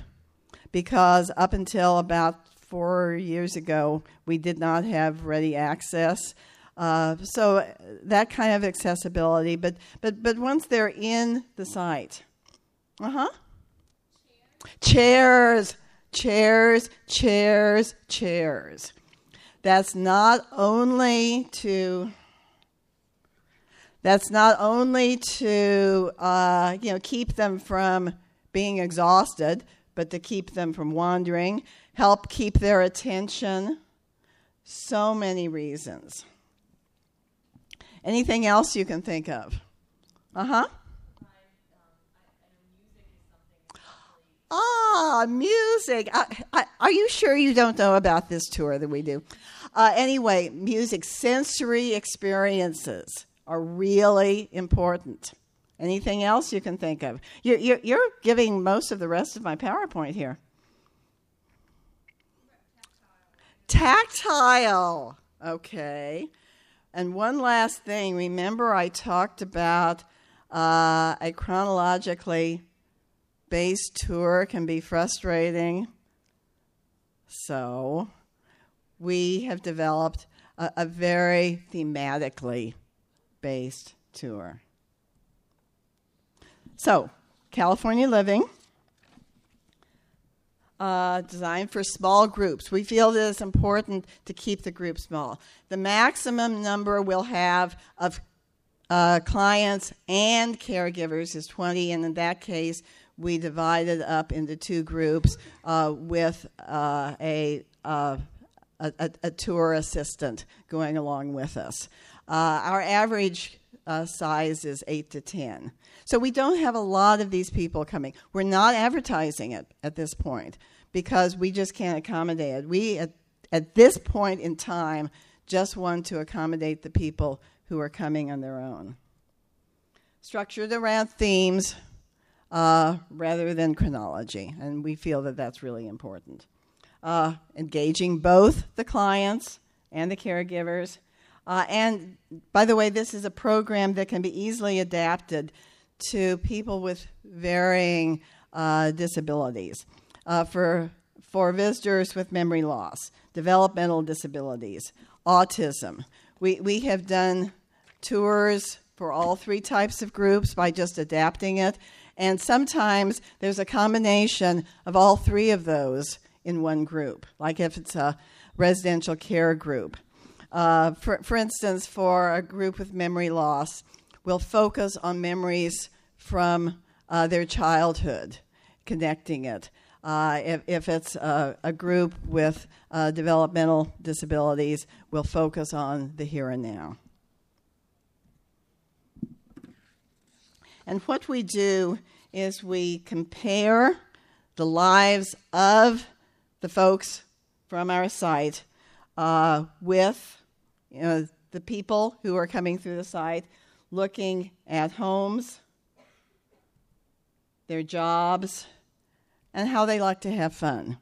because up until about four years ago, we did not have ready access. Uh, so that kind of accessibility, but but but once they're in the site, uh huh. Chairs, chairs, chairs, chairs. That's not only to that's not only to uh, you know keep them from being exhausted, but to keep them from wandering, help keep their attention. So many reasons. Anything else you can think of? Uh huh. Ah, music. I, I, are you sure you don't know about this tour that we do? Uh, anyway, music, sensory experiences are really important. Anything else you can think of? You're, you're, you're giving most of the rest of my PowerPoint here. Tactile. Okay. And one last thing. Remember, I talked about uh, a chronologically based tour can be frustrating. So, we have developed a, a very thematically based tour. So, California Living, uh, designed for small groups. We feel that it's important to keep the group small. The maximum number we'll have of uh, clients and caregivers is 20, and in that case, we divided up into two groups uh, with uh, a, uh, a, a, tour assistant going along with us. Uh, our average uh, size is 8 to 10. So we don't have a lot of these people coming. We're not advertising it at this point because we just can't accommodate it. We, at, at this point in time, just want to accommodate the people who are coming on their own. Structured around themes uh, rather than chronology, and we feel that that's really important. Uh, engaging both the clients and the caregivers uh, and by the way, this is a program that can be easily adapted to people with varying uh, disabilities. Uh, for, for visitors with memory loss, developmental disabilities, autism, we, we have done tours for all three types of groups by just adapting it. And sometimes there's a combination of all three of those in one group, like if it's a residential care group. Uh, for, for instance, for a group with memory loss, we'll focus on memories from uh, their childhood, connecting it. Uh, if, if, it's a, a group with uh, developmental disabilities, we'll focus on the here and now. And what we do is we compare the lives of the folks from our site uh, with you know, the people who are coming through the site, looking at homes, their jobs, and how they like to have fun.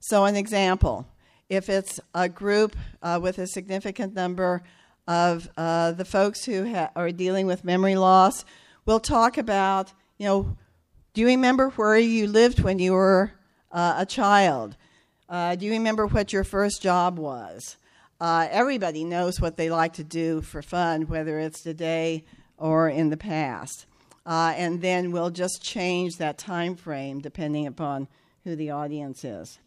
So, an example if it's a group uh, with a significant number of uh, the folks who ha- are dealing with memory loss, we'll talk about, you know, do you remember where you lived when you were uh, a child? Uh, do you remember what your first job was? Uh, everybody knows what they like to do for fun, whether it's today or in the past. Uh, and then we'll just change that time frame depending upon who the audience is.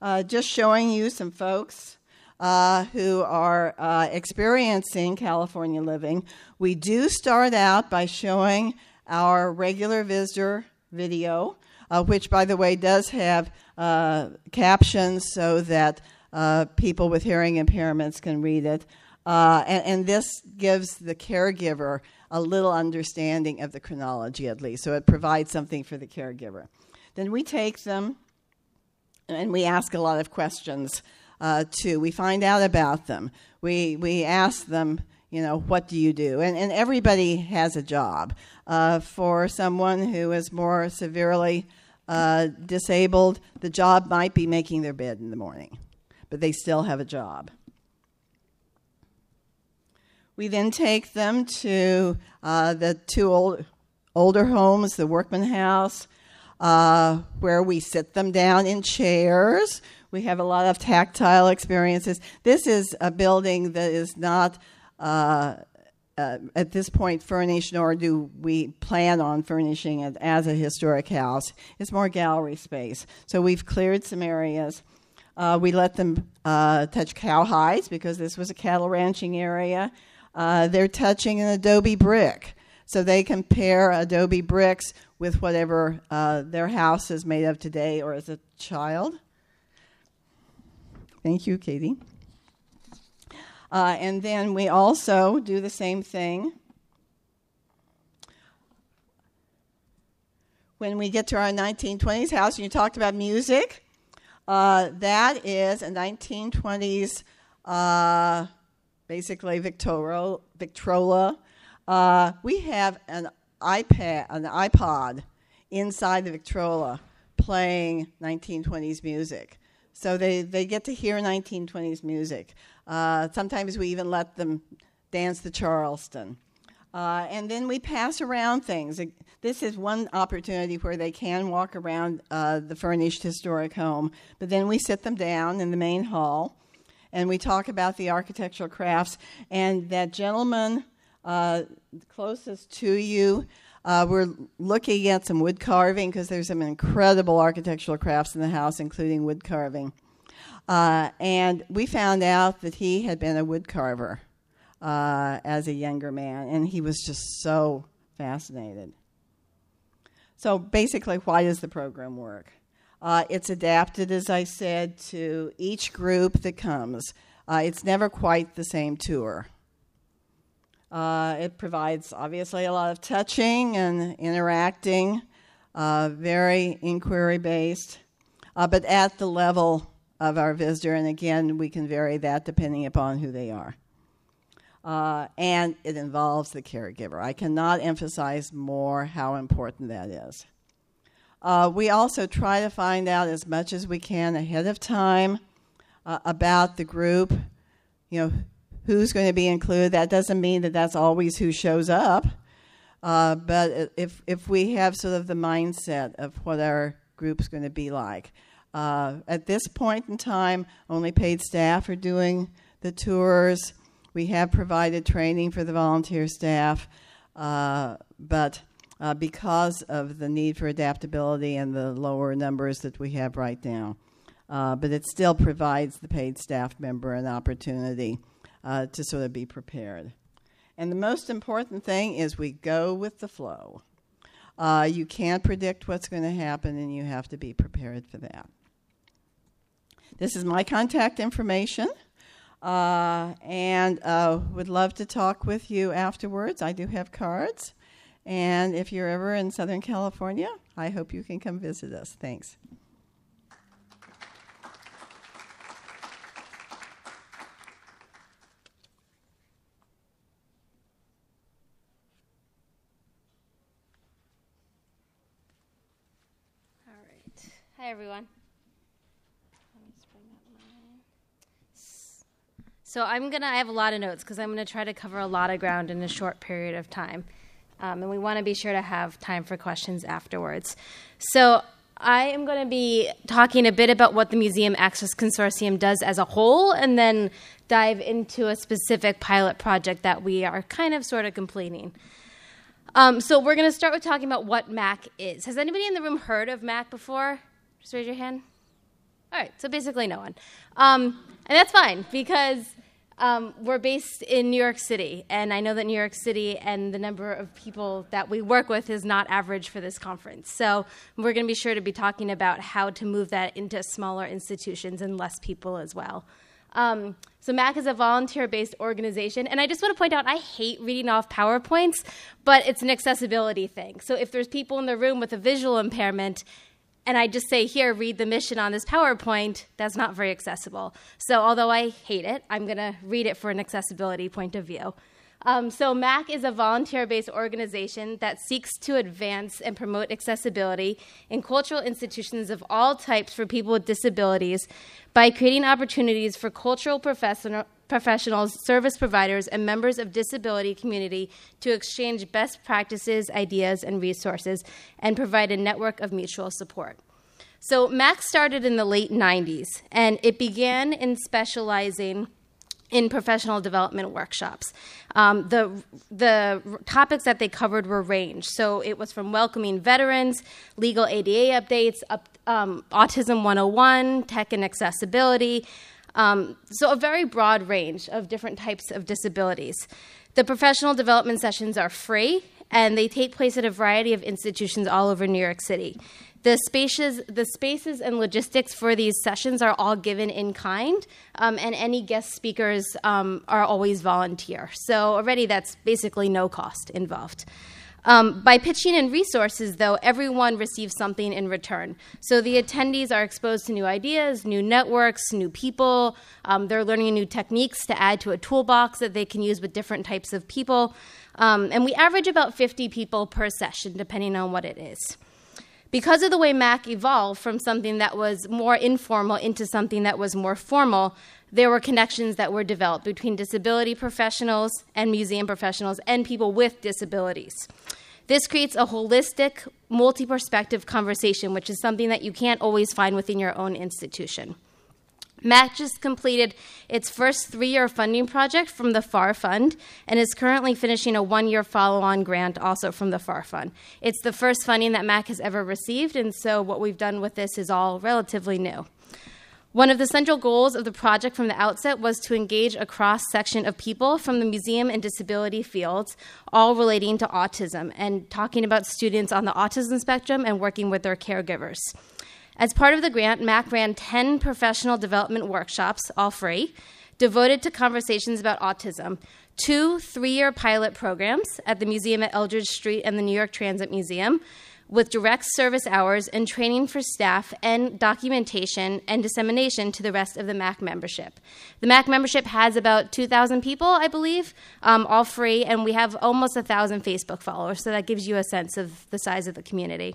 Uh, just showing you some folks uh, who are uh, experiencing California living. We do start out by showing our regular visitor video, uh, which, by the way, does have uh, captions so that uh, people with hearing impairments can read it. Uh, and, and, this gives the caregiver a little understanding of the chronology, at least. So it provides something for the caregiver. Then we take them and we ask a lot of questions uh, too. We find out about them. We, we ask them, you know, what do you do? And, and everybody has a job. Uh, for someone who is more severely uh, disabled, the job might be making their bed in the morning but they still have a job. We then take them to uh, the two old, older homes, the Workman House, uh, where we sit them down in chairs. We have a lot of tactile experiences. This is a building that is not, uh, uh, at this point, furnished, nor do we plan on furnishing it as a historic house. It's more gallery space. So we've cleared some areas. Uh, we let them uh, touch cowhides because this was a cattle ranching area. Uh, they're touching an adobe brick. So they compare adobe bricks with whatever uh, their house is made of today or as a child. Thank you, Katie. Uh, and then we also do the same thing when we get to our 1920s house, and you talked about music, uh, that is a 1920s, uh, basically Victrola. Victrola. Uh, we have an iPad, an iPod inside the Victrola playing 1920s music. So they, they get to hear 1920s music. Uh, sometimes we even let them dance the Charleston. Uh, and then we pass around things. This is one opportunity where they can walk around uh, the furnished historic home, but then we sit them down in the main hall and we talk about the architectural crafts. And that gentleman uh, closest to you, uh, we're looking at some wood carving because there's some incredible architectural crafts in the house, including wood carving. Uh, and we found out that he had been a woodcarver uh, as a younger man, and he was just so fascinated. So basically, why does the program work? Uh, it's adapted, as I said, to each group that comes. Uh, it's never quite the same tour. Uh, it provides obviously a lot of touching and interacting, uh, very inquiry based, uh, but at the level of our visitor. And again, we can vary that depending upon who they are. Uh, and it involves the caregiver. I cannot emphasize more how important that is. Uh, we also try to find out as much as we can ahead of time uh, about the group. You know, who's going to be included. That doesn't mean that that's always who shows up. Uh, but if if we have sort of the mindset of what our group's going to be like, uh, at this point in time, only paid staff are doing the tours. We have provided training for the volunteer staff, uh, but uh, because of the need for adaptability and the lower numbers that we have right now. Uh, but it still provides the paid staff member an opportunity uh, to sort of be prepared. And the most important thing is we go with the flow. Uh, you can't predict what's going to happen, and you have to be prepared for that. This is my contact information. Uh, and uh, would love to talk with you afterwards. I do have cards. And if you're ever in Southern California, I hope you can come visit us. Thanks.
All right. Hi, everyone. So I'm gonna. I have a lot of notes because I'm gonna try to cover a lot of ground in a short period of time, um, and we want to be sure to have time for questions afterwards. So I am going to be talking a bit about what the Museum Access Consortium does as a whole, and then dive into a specific pilot project that we are kind of sort of completing. Um, so we're going to start with talking about what MAC is. Has anybody in the room heard of MAC before? Just raise your hand. All right, so basically no one. Um, and that's fine because um, we're based in New York City, and I know that New York City and the number of people that we work with is not average for this conference. So we're going to be sure to be talking about how to move that into smaller institutions and less people as well. Um, so MAC is a volunteer-based organization, and I just want to point out I hate reading off PowerPoints, but it's an accessibility thing. So if there's people in the room with a visual impairment, and I just say, here, read the mission on this PowerPoint, that's not very accessible. So, although I hate it, I'm going to read it for an accessibility point of view. Um, so, MAC is a volunteer based organization that seeks to advance and promote accessibility in cultural institutions of all types for people with disabilities by creating opportunities for cultural professional, professionals, service providers, and members of disability community to exchange best practices, ideas, and resources and provide a network of mutual support. So, MAC started in the late 90s, and it began in specializing in professional development workshops. Um, the, the topics that they covered were ranged. So it was from welcoming veterans, legal ADA updates, up, um, Autism 101, tech and accessibility. Um, so a very broad range of different types of disabilities. The professional development sessions are free and they take place at a variety of institutions all over New York City. The spaces, the spaces and logistics for these sessions are all given in kind, um, and any guest speakers um, are always volunteer. So already that's basically no cost involved. Um, by pitching in resources, though, everyone receives something in return. So the attendees are exposed to new ideas, new networks, new people. Um, they're learning new techniques to add to a toolbox that they can use with different types of people. Um, and we average about 50 people per session, depending on what it is. Because of the way MAC evolved from something that was more informal into something that was more formal, there were connections that were developed between disability professionals and museum professionals and people with disabilities. This creates a holistic, multi perspective conversation, which is something that you can't always find within your own institution. MAC just completed its first three year funding project from the FAR Fund and is currently finishing a one year follow on grant also from the FAR Fund. It's the first funding that MAC has ever received, and so what we've done with this is all relatively new. One of the central goals of the project from the outset was to engage a cross section of people from the museum and disability fields, all relating to autism, and talking about students on the autism spectrum and working with their caregivers. As part of the grant, MAC ran 10 professional development workshops, all free, devoted to conversations about autism, two three year pilot programs at the museum at Eldridge Street and the New York Transit Museum, with direct service hours and training for staff and documentation and dissemination to the rest of the MAC membership. The MAC membership has about 2,000 people, I believe, um, all free, and we have almost 1,000 Facebook followers, so that gives you a sense of the size of the community.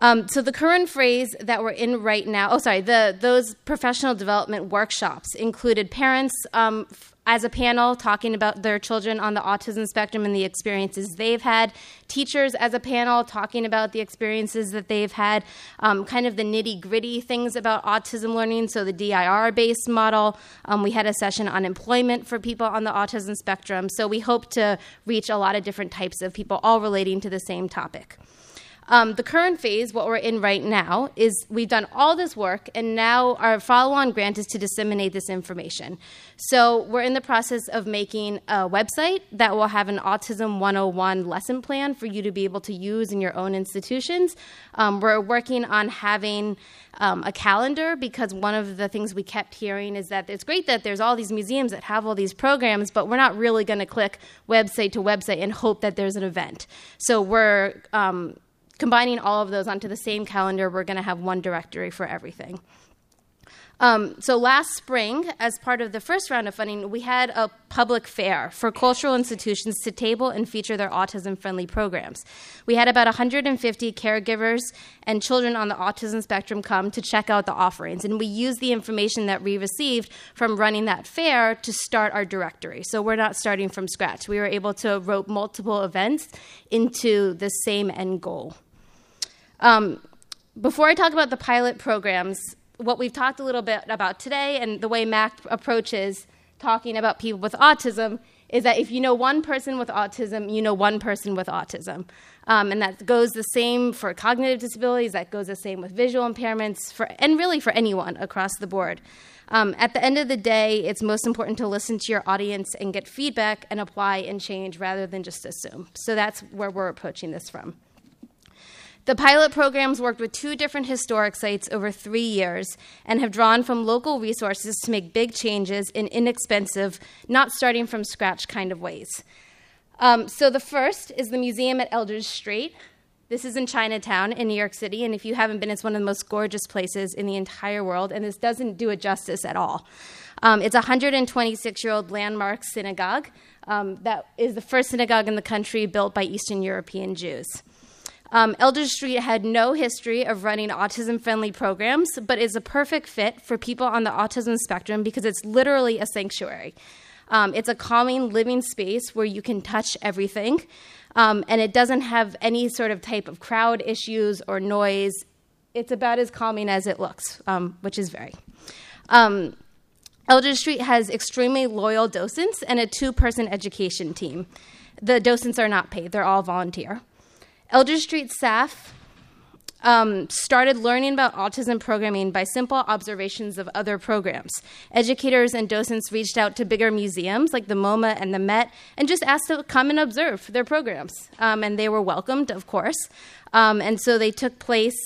Um, so the current phrase that we're in right now, oh sorry, the those professional development workshops included parents um, as a panel talking about their children on the autism spectrum and the experiences they've had, teachers as a panel talking about the experiences that they've had, um, kind of the nitty gritty things about autism learning, so the DIR based model. Um, we had a session on employment for people on the autism spectrum, so we hope to reach a lot of different types of people, all relating to the same topic. Um, the current phase, what we're in right now, is we've done all this work, and now our follow on grant is to disseminate this information. So we're in the process of making a website that will have an Autism 101 lesson plan for you to be able to use in your own institutions. Um, we're working on having um, a calendar because one of the things we kept hearing is that it's great that there's all these museums that have all these programs, but we're not really going to click website to website and hope that there's an event. So we're um, combining all of those onto the same calendar, we're going to have one directory for everything. Um, so last spring, as part of the first round of funding, we had a public fair for cultural institutions to table and feature their autism friendly programs. We had about 150 caregivers and children on the autism spectrum come to check out the offerings, and we used the information that we received from running that fair to start our directory. So we're not starting from scratch. We were able to rope multiple events into the same end goal. Um, before I talk about the pilot programs, what we've talked a little bit about today and the way MAC approaches talking about people with autism is that if you know one person with autism, you know one person with autism. Um, and that goes the same for cognitive disabilities, that goes the same with visual impairments, for, and really for anyone across the board. Um, at the end of the day, it's most important to listen to your audience and get feedback and apply and change rather than just assume. So that's where we're approaching this from. The pilot programs worked with two different historic sites over three years and have drawn from local resources to make big changes in inexpensive, not starting from scratch kind of ways. Um, so the first is the museum at Eldridge Street. This is in Chinatown in New York City, and if you haven't been, it's one of the most gorgeous places in the entire world, and this doesn't do it justice at all. Um, it's a 126 year old landmark synagogue um, that is the first synagogue in the country built by Eastern European Jews. Um, Eldridge Street had no history of running autism friendly programs, but is a perfect fit for people on the autism spectrum because it's literally a sanctuary. Um, it's a calming living space where you can touch everything, um, and it doesn't have any sort of type of crowd issues or noise. It's about as calming as it looks, um, which is very. Um, Eldridge Street has extremely loyal docents and a two person education team. The docents are not paid, they're all volunteer. Eldridge Street staff um, started learning about autism programming by simple observations of other programs. Educators and docents reached out to bigger museums like the MoMA and the Met and just asked to come and observe their programs. Um, and they were welcomed, of course. Um, and so they took place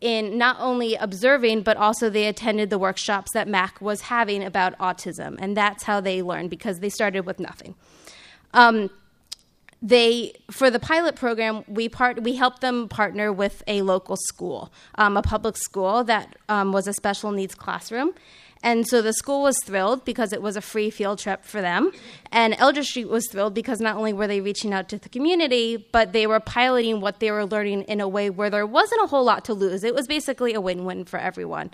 in not only observing, but also they attended the workshops that MAC was having about autism. And that's how they learned because they started with nothing. They for the pilot program we part we helped them partner with a local school um, a public school that um, was a special needs classroom and so the school was thrilled because it was a free field trip for them. And Eldridge Street was thrilled because not only were they reaching out to the community, but they were piloting what they were learning in a way where there wasn't a whole lot to lose. It was basically a win win for everyone.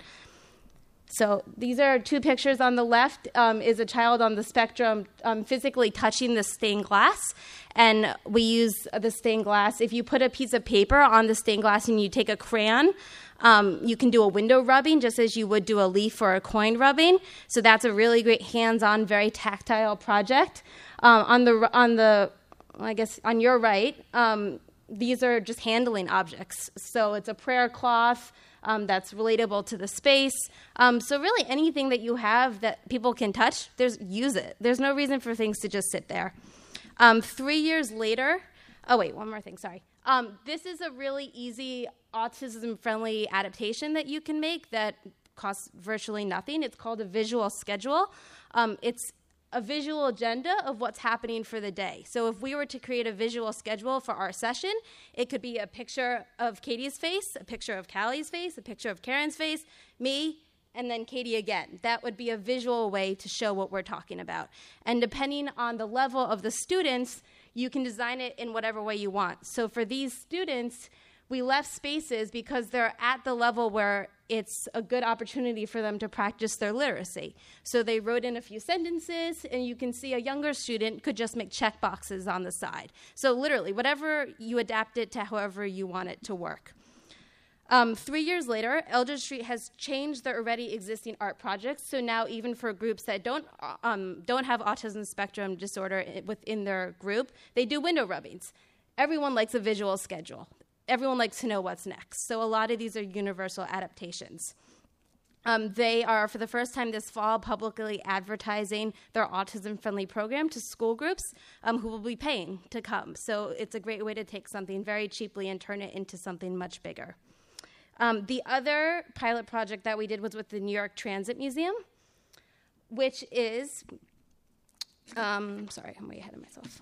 So these are two pictures. On the left um, is a child on the spectrum um, physically touching the stained glass, and we use the stained glass. If you put a piece of paper on the stained glass and you take a crayon, um, you can do a window rubbing just as you would do a leaf or a coin rubbing. So that's a really great hands-on, very tactile project. Um, on the on the, I guess on your right, um, these are just handling objects. So it's a prayer cloth. Um, that's relatable to the space. Um, so really, anything that you have that people can touch, there's use it. There's no reason for things to just sit there. Um, three years later, oh wait, one more thing. Sorry. Um, this is a really easy autism friendly adaptation that you can make that costs virtually nothing. It's called a visual schedule. Um, it's a visual agenda of what's happening for the day. So if we were to create a visual schedule for our session, it could be a picture of Katie's face, a picture of Callie's face, a picture of Karen's face, me, and then Katie again. That would be a visual way to show what we're talking about. And depending on the level of the students, you can design it in whatever way you want. So for these students, we left spaces because they're at the level where it's a good opportunity for them to practice their literacy. So they wrote in a few sentences, and you can see a younger student could just make check boxes on the side. So, literally, whatever you adapt it to however you want it to work. Um, three years later, Eldridge Street has changed their already existing art projects. So now, even for groups that don't um, don't have autism spectrum disorder within their group, they do window rubbings. Everyone likes a visual schedule. Everyone likes to know what's next. So a lot of these are universal adaptations. Um, they are, for the first time this fall, publicly advertising their autism friendly program to school groups um, who will be paying to come. So it's a great way to take something very cheaply and turn it into something much bigger. Um, the other pilot project that we did was with the New York Transit Museum, which is, um, sorry, I'm way ahead of myself.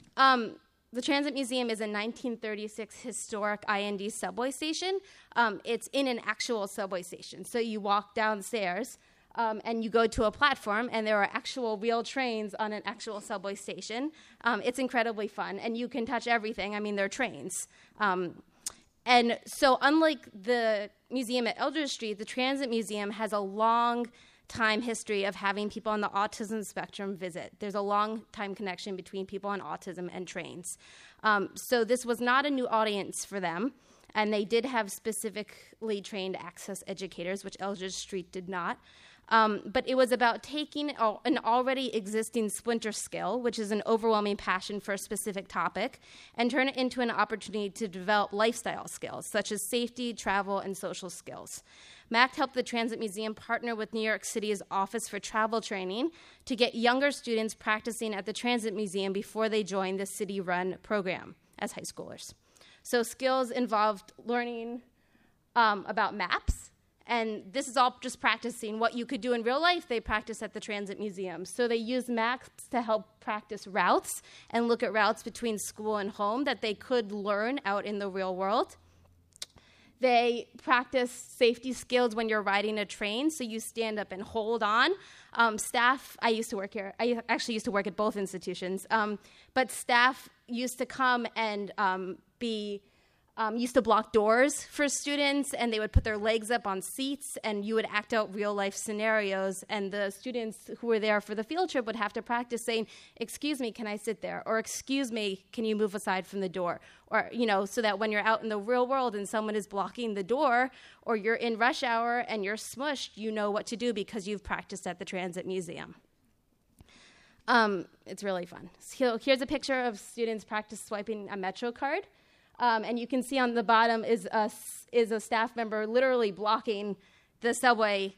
The Transit Museum is a 1936 historic IND subway station. Um, it's in an actual subway station. So you walk downstairs um, and you go to a platform, and there are actual real trains on an actual subway station. Um, it's incredibly fun, and you can touch everything. I mean, they're trains. Um, and so, unlike the museum at Eldridge Street, the Transit Museum has a long time history of having people on the autism spectrum visit. There's a long time connection between people on autism and trains. Um, so, this was not a new audience for them, and they did have specifically trained access educators, which Eldridge Street did not. Um, but it was about taking an already existing splinter skill, which is an overwhelming passion for a specific topic, and turn it into an opportunity to develop lifestyle skills such as safety, travel, and social skills. MACT helped the Transit Museum partner with New York City's Office for Travel Training to get younger students practicing at the Transit Museum before they join the city run program as high schoolers. So, skills involved learning um, about maps and this is all just practicing what you could do in real life, they practice at the Transit Museum. So they use maps to help practice routes and look at routes between school and home that they could learn out in the real world. They practice safety skills when you're riding a train, so you stand up and hold on. Um, staff, I used to work here, I actually used to work at both institutions, um, but staff used to come and um, be um, used to block doors for students, and they would put their legs up on seats, and you would act out real life scenarios. And the students who were there for the field trip would have to practice saying, "Excuse me, can I sit there?" or "Excuse me, can you move aside from the door?" Or you know, so that when you're out in the real world and someone is blocking the door, or you're in rush hour and you're smushed, you know what to do because you've practiced at the transit museum. Um, it's really fun. So here's a picture of students practice swiping a Metro card. Um, and you can see on the bottom is a, is a staff member literally blocking the subway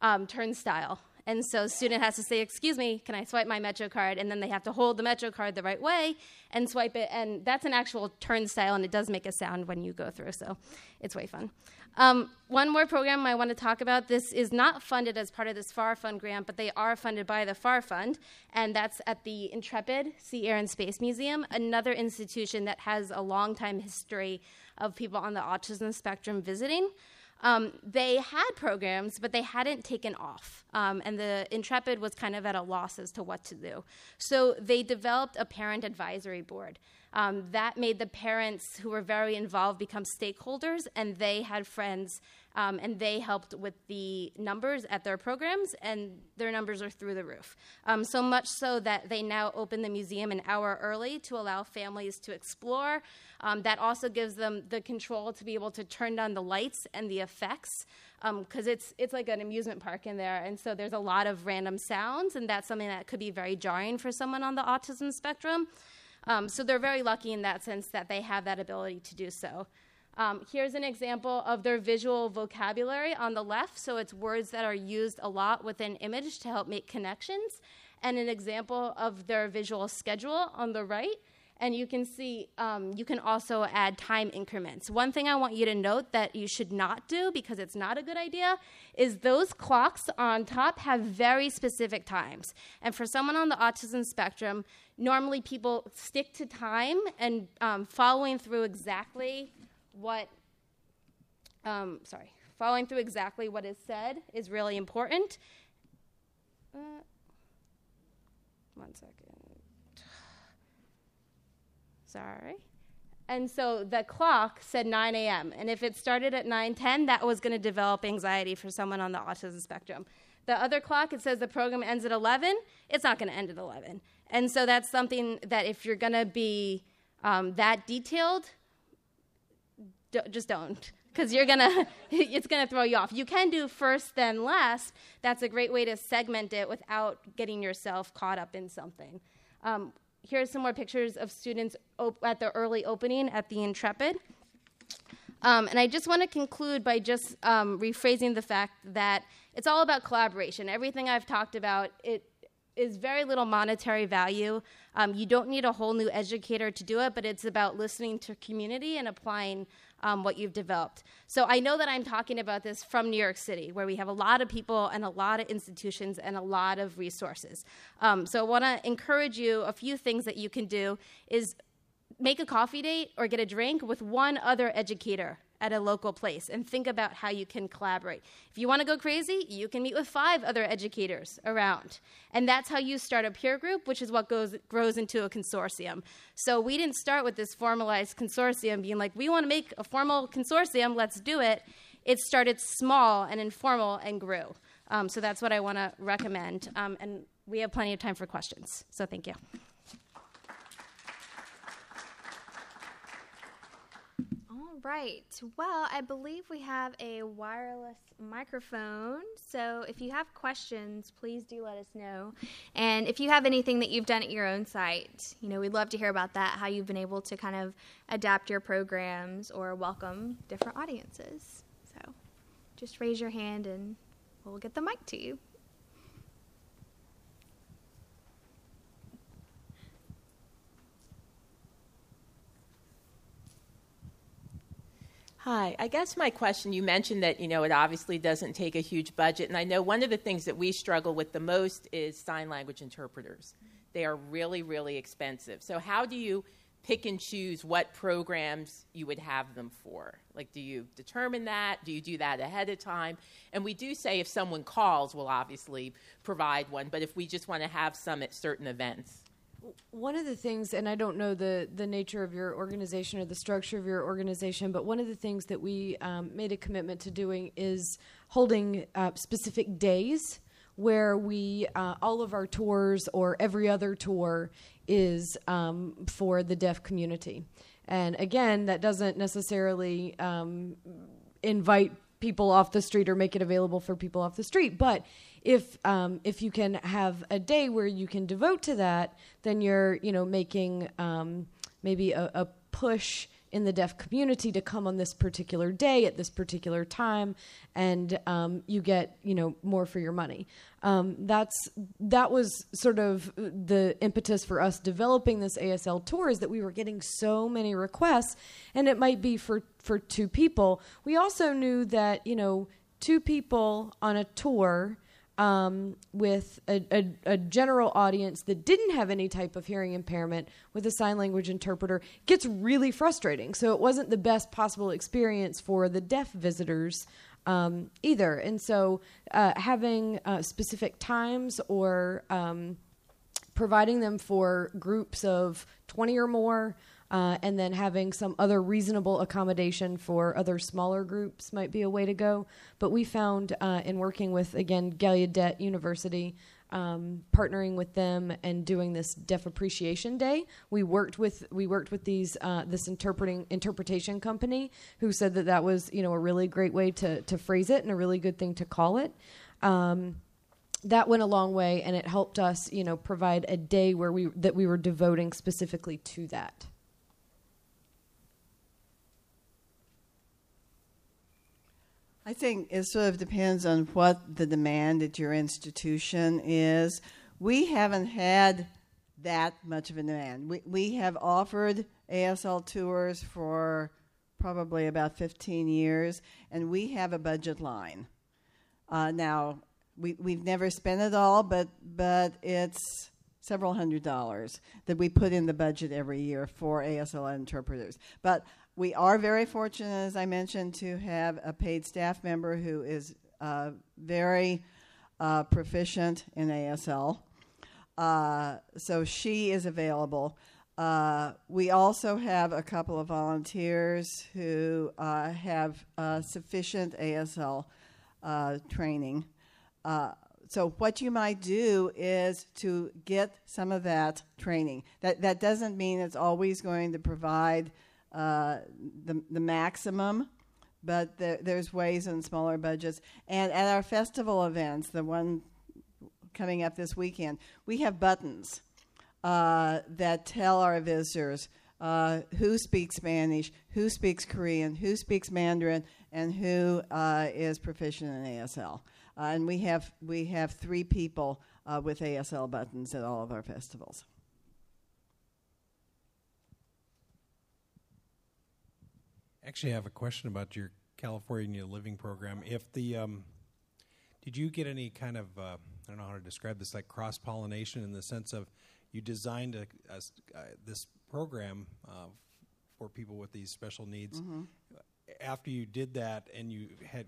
um, turnstile. And so student has to say, "Excuse me, can I swipe my Metro card?" And then they have to hold the Metro card the right way and swipe it. And that's an actual turnstile, and it does make a sound when you go through. So it's way fun. Um, one more program I want to talk about. This is not funded as part of this FAR Fund grant, but they are funded by the FAR Fund, and that's at the Intrepid Sea, Air, and Space Museum, another institution that has a long time history of people on the autism spectrum visiting. Um, they had programs, but they hadn't taken off. Um, and the Intrepid was kind of at a loss as to what to do. So they developed a parent advisory board. Um, that made the parents who were very involved become stakeholders, and they had friends, um, and they helped with the numbers at their programs, and their numbers are through the roof. Um, so much so that they now open the museum an hour early to allow families to explore. Um, that also gives them the control to be able to turn down the lights and the effects because um, it's it's like an amusement park in there, and so there's a lot of random sounds, and that's something that could be very jarring for someone on the autism spectrum. Um, so they're very lucky in that sense that they have that ability to do so. Um, here's an example of their visual vocabulary on the left. So it's words that are used a lot within image to help make connections, and an example of their visual schedule on the right. And you can see um, you can also add time increments. One thing I want you to note that you should not do because it's not a good idea is those clocks on top have very specific times. And for someone on the autism spectrum, normally people stick to time and um, following through exactly what, um, sorry, following through exactly what is said is really important. Uh, one second. Sorry. And so the clock said 9 a.m. And if it started at 9:10, that was going to develop anxiety for someone on the autism spectrum. The other clock, it says the program ends at 11. It's not going to end at 11. And so that's something that if you're going to be um, that detailed, d- just don't. Because you're gonna, it's gonna throw you off. You can do first, then last. That's a great way to segment it without getting yourself caught up in something. Um, here's some more pictures of students op- at the early opening at the Intrepid. Um, and I just want to conclude by just um, rephrasing the fact that it's all about collaboration. Everything I've talked about, it is very little monetary value. Um, you don't need a whole new educator to do it, but it's about listening to community and applying um, what you've developed. So I know that I'm talking about this from New York City, where we have a lot of people and a lot of institutions and a lot of resources. Um, so I want to encourage you. A few things that you can do is make a coffee date or get a drink with one other educator at a local place and think about how you can collaborate. If you want to go crazy, you can meet with five other educators around. And that's how you start a peer group, which is what goes, grows into a consortium. So we didn't start with this formalized consortium being like, we want to make a formal consortium, let's do it. It started small and informal and grew. Um, so that's what I want to recommend. Um, and we have plenty of time for questions. So thank you.
Right. Well, I believe we have a wireless microphone. So if you have questions, please do let us know. And if you have anything that you've done at your own site, you know, we'd love to hear about that, how you've been able to kind of adapt your programs or welcome different audiences. So just raise your hand and we'll get the mic to you.
Hi, I guess my question you mentioned that you know it obviously doesn't take a huge budget, and I know one of the things that we struggle with the most is sign language interpreters. They are really, really expensive. So, how do you pick and choose what programs you would have them for? Like, do you determine that? Do you do that ahead of time? And we do say if someone calls, we'll obviously provide one, but if we just want to have some at certain events.
One of the things, and I don't know the, the nature of your organization or the structure of your organization, but one of the things that we um, made a commitment to doing is holding uh, specific days where we, uh, all of our tours or every other tour is um, for the deaf community. And again, that doesn't necessarily um, invite people off the street or make it available for people off the street, but if um, if you can have a day where you can devote to that, then you're you know making um, maybe a, a, push in the deaf community to come on this particular day at this particular time, and um, you get you know more for your money. Um, that's that was sort of the impetus for us developing this ASL tour is that we were getting so many requests, and it might be for for two people. We also knew that you know two people on a tour um, with a, a, a, general audience that didn't have any type of hearing impairment with a sign language interpreter gets really frustrating. So it wasn't the best possible experience for the deaf visitors um, either. And so uh, having uh, specific times or um, providing them for groups of 20 or more uh, and then having some other reasonable accommodation for other smaller groups might be a way to go. But we found uh, in working with, again, Gallaudet University, um, partnering with them and doing this Deaf Appreciation Day. We worked with we worked with these uh, this interpreting interpretation company who said that that was you know a really great way to to phrase it and a really good thing to call it. Um, that went a long way, and it helped us you know provide a day where we that we were devoting specifically to that.
I think it sort of depends on what the demand at your institution is. We haven't had that much of a demand. We, we have offered ASL tours for probably about 15 years, and we have a budget line. Uh, now, we, we've never spent it all, but, but it's several hundred dollars that we put in the budget every year for ASL interpreters. But we are very fortunate, as I mentioned, to have a paid staff member who is uh, very uh, proficient in ASL. Uh, so she is available. Uh, we also have a couple of volunteers who uh, have uh, sufficient ASL training. so what you might do is to get some of that training. That that doesn't mean it's always going to provide uh, the, the maximum, but the, there's ways in smaller budgets. And at our festival events, the one coming up this weekend, we have buttons uh, that tell our visitors uh, who speaks Spanish, who speaks Korean, who speaks Mandarin, and who uh, is proficient in ASL. Uh, and we have we have three people uh, with ASL buttons at all of our festivals.
Actually, I have a question about your California Living Program. If the um, did you get any kind of uh, I don't know how to describe this, like cross pollination in the sense of you designed a, a, uh, this program uh, for people with these special needs. Mm-hmm. After you did that, and you had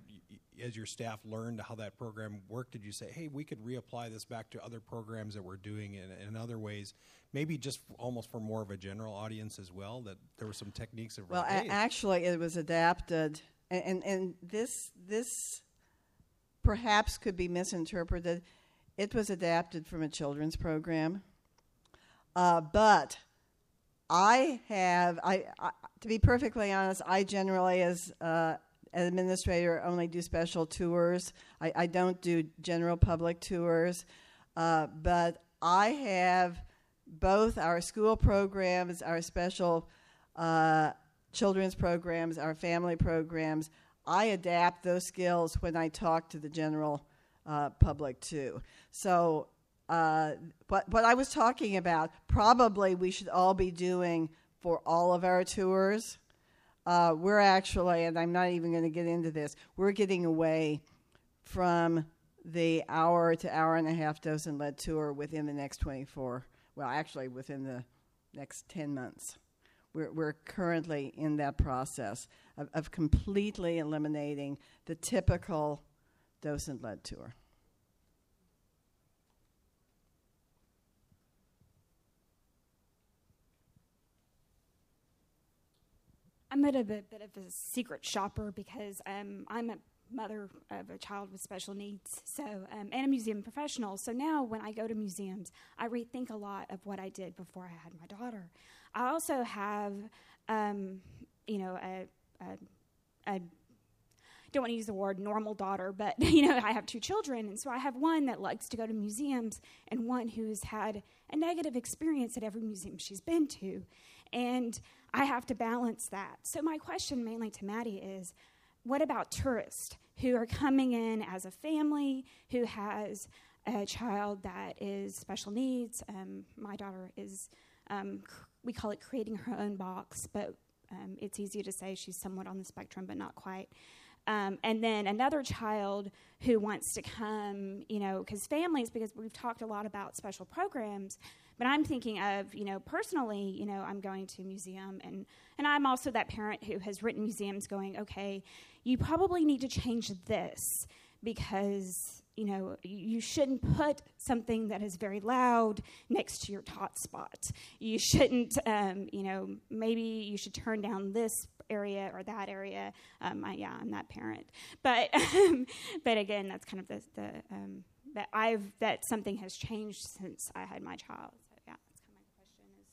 as your staff learned how that program worked, did you say, "Hey, we could reapply this back to other programs that we're doing in, in other ways"? Maybe just almost for more of a general audience as well. That there were some techniques of
well, actually, it was adapted, and, and and this this perhaps could be misinterpreted. It was adapted from a children's program, uh, but I have I, I, to be perfectly honest. I generally, as uh, administrator only do special tours. I, I don't do general public tours, uh, but I have both our school programs, our special uh, children's programs, our family programs. I adapt those skills when I talk to the general uh, public too. So, uh, what, what I was talking about, probably we should all be doing for all of our tours uh, we're actually, and I'm not even going to get into this, we're getting away from the hour to hour and a half docent lead tour within the next 24, well, actually within the next 10 months. We're, we're currently in that process of, of completely eliminating the typical docent led tour.
I'm a bit, of a secret shopper because um, I'm a mother of a child with special needs, so um, and a museum professional. So now, when I go to museums, I rethink a lot of what I did before I had my daughter. I also have, um, you know, a, a, a don't want to use the word normal daughter, but you know, I have two children, and so I have one that likes to go to museums and one who's had a negative experience at every museum she's been to. And I have to balance that. So, my question mainly to Mattie is what about tourists who are coming in as a family, who has a child that is special needs? Um, my daughter is, um, we call it creating her own box, but um, it's easy to say she's somewhat on the spectrum, but not quite. Um, and then another child who wants to come, you know, because families, because we've talked a lot about special programs, but I'm thinking of, you know, personally, you know, I'm going to a museum and, and I'm also that parent who has written museums going, okay, you probably need to change this because you know, you shouldn't put something that is very loud next to your tot spot. You shouldn't, um, you know, maybe you should turn down this area or that area. Um, I, yeah, I'm that parent, but um, but again, that's kind of the, the um, that I've that something has changed since I had my child. So yeah, that's kind of my question is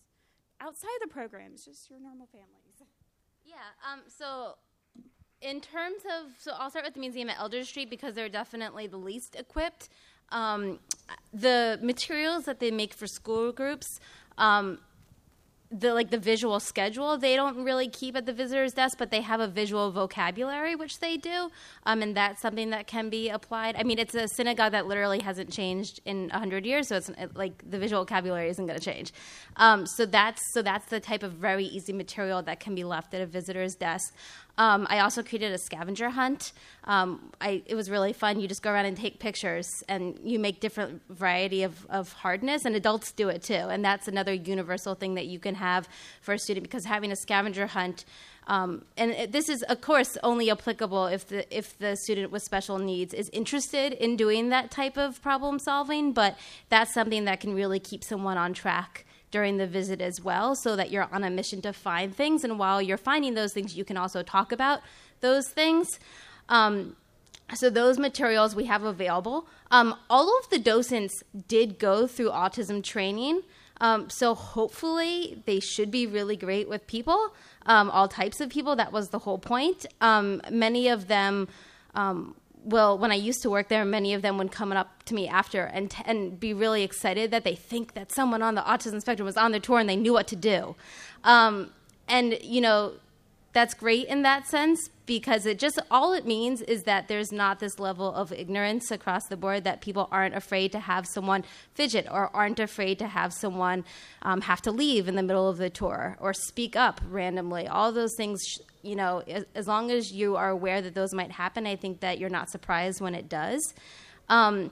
outside the programs, just your normal families.
Yeah. Um. So in terms of, so I'll start with the museum at Eldridge Street because they're definitely the least equipped. Um, the materials that they make for school groups, um, the like the visual schedule they don't really keep at the visitors desk but they have a visual vocabulary which they do um, and that's something that can be applied. I mean it's a synagogue that literally hasn't changed in 100 years so it's it, like the visual vocabulary isn't going to change. Um, so that's so that's the type of very easy material that can be left at a visitor's desk um, I also created a scavenger hunt. Um, I, it was really fun. You just go around and take pictures, and you make different variety of, of hardness, and adults do it too. And that's another universal thing that you can have for a student because having a scavenger hunt. Um, and it, this is, of course, only applicable if the if the student with special needs is interested in doing that type of problem solving. But that's something that can really keep someone on track during the visit as well, so that you're on a mission to find things. And while you're finding those things, you can also talk about those things. Um, so those materials we have available. Um, all of the docents did go through autism training. Um, so hopefully they should be really great with people, um, all types of people. That was the whole point. Um, many of them um, well, when I used to work there, many of them would come up to me after and, t- and be really excited that they think that someone on the autism spectrum was on their tour and they knew what to do. Um, and, you know, that's great in that sense because it just all it means is that there's not this level of ignorance across the board that people aren't afraid to have someone fidget or aren't afraid to have someone um, have to leave in the middle of the tour or speak up randomly. All those things you know as, as long as you are aware that those might happen i think that you're not surprised when it does. Um,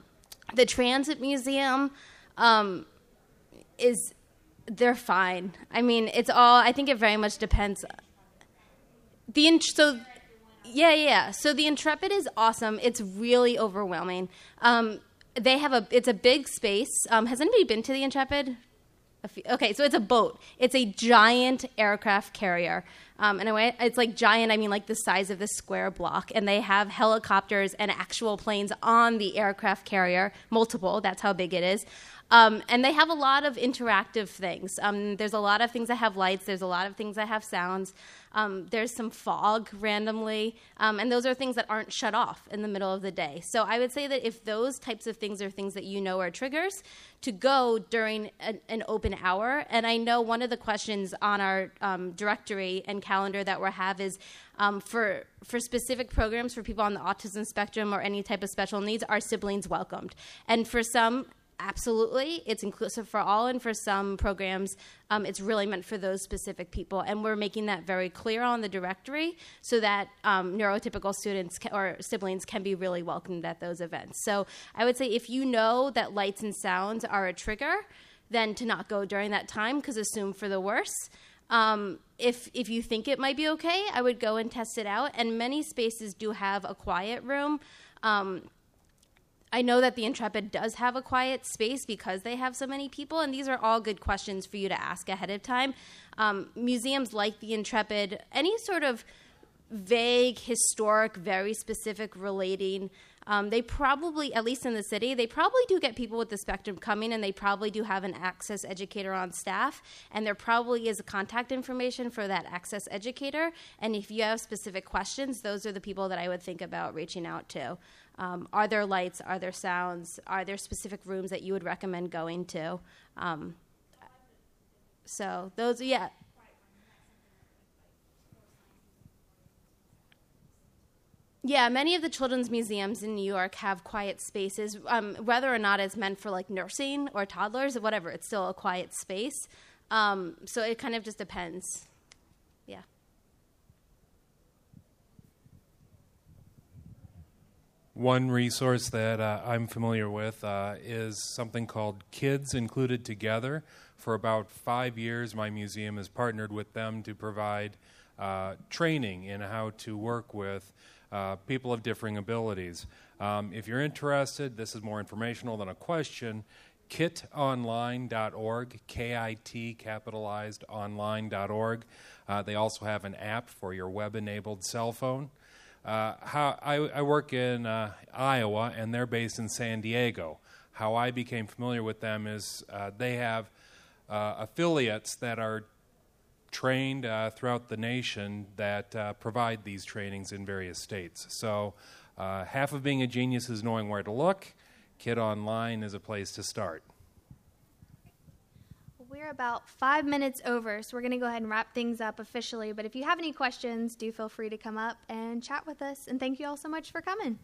the transit museum um, is they're fine. I mean it's all i think it very much depends. The so yeah yeah so the intrepid is awesome. It's really overwhelming. Um, they have a it's a big space. Um, has anybody been to the intrepid? Few, okay so it's a boat. It's a giant aircraft carrier. Um, and it's like giant i mean like the size of this square block and they have helicopters and actual planes on the aircraft carrier multiple that's how big it is um, and they have a lot of interactive things. Um, there's a lot of things that have lights. There's a lot of things that have sounds. Um, there's some fog randomly, um, and those are things that aren't shut off in the middle of the day. So I would say that if those types of things are things that you know are triggers, to go during an, an open hour. And I know one of the questions on our um, directory and calendar that we have is um, for for specific programs for people on the autism spectrum or any type of special needs, are siblings welcomed? And for some, absolutely. It's inclusive for all and for some programs um, it's really meant for those specific people. And we're making that very clear on the directory so that um, neurotypical students ca- or siblings can be really welcomed at those events. So i would say if you know that lights and sounds are a trigger then to not go during that time because assume for the worst. Um, if if you think it might be okay i would go and test it out. And many spaces do have a quiet room um, I know that the Intrepid does have a quiet space because they have so many people, and these are all good questions for you to ask ahead of time. Um, museums like the Intrepid, any sort of vague, historic, very specific relating, um, they probably, at least in the city, they probably do get people with the spectrum coming, and they probably do have an access educator on staff, and there probably is a contact information for that access educator. And if you have specific questions, those are the people that I would think about reaching out to. Um, are there lights? Are there sounds? Are there specific rooms that you would recommend going to? Um, so those, yeah. Yeah, many of the children's museums in New York have quiet spaces, um, whether or not it's meant for like nursing or toddlers or whatever. It's still a quiet space, um, so it kind of just depends. Yeah.
One resource that uh, I'm familiar with uh, is something called Kids Included Together. For about five years, my museum has partnered with them to provide uh, training in how to work with uh, people of differing abilities. Um, if you're interested, this is more informational than a question. kitonline.org, K I T capitalized online.org. Uh, they also have an app for your web enabled cell phone. Uh, how I, I, work in uh, Iowa and they're based in San Diego. How I became familiar with them is uh, they have uh, affiliates that are trained uh, throughout the nation that uh, provide these trainings in various states. So, half of being a genius is knowing where to look. KIT Online is a place to start.
We're about five minutes over, so we're going to go ahead and wrap things up officially. But if you have any questions, do feel free to come up and chat with us. And thank you all so much for coming.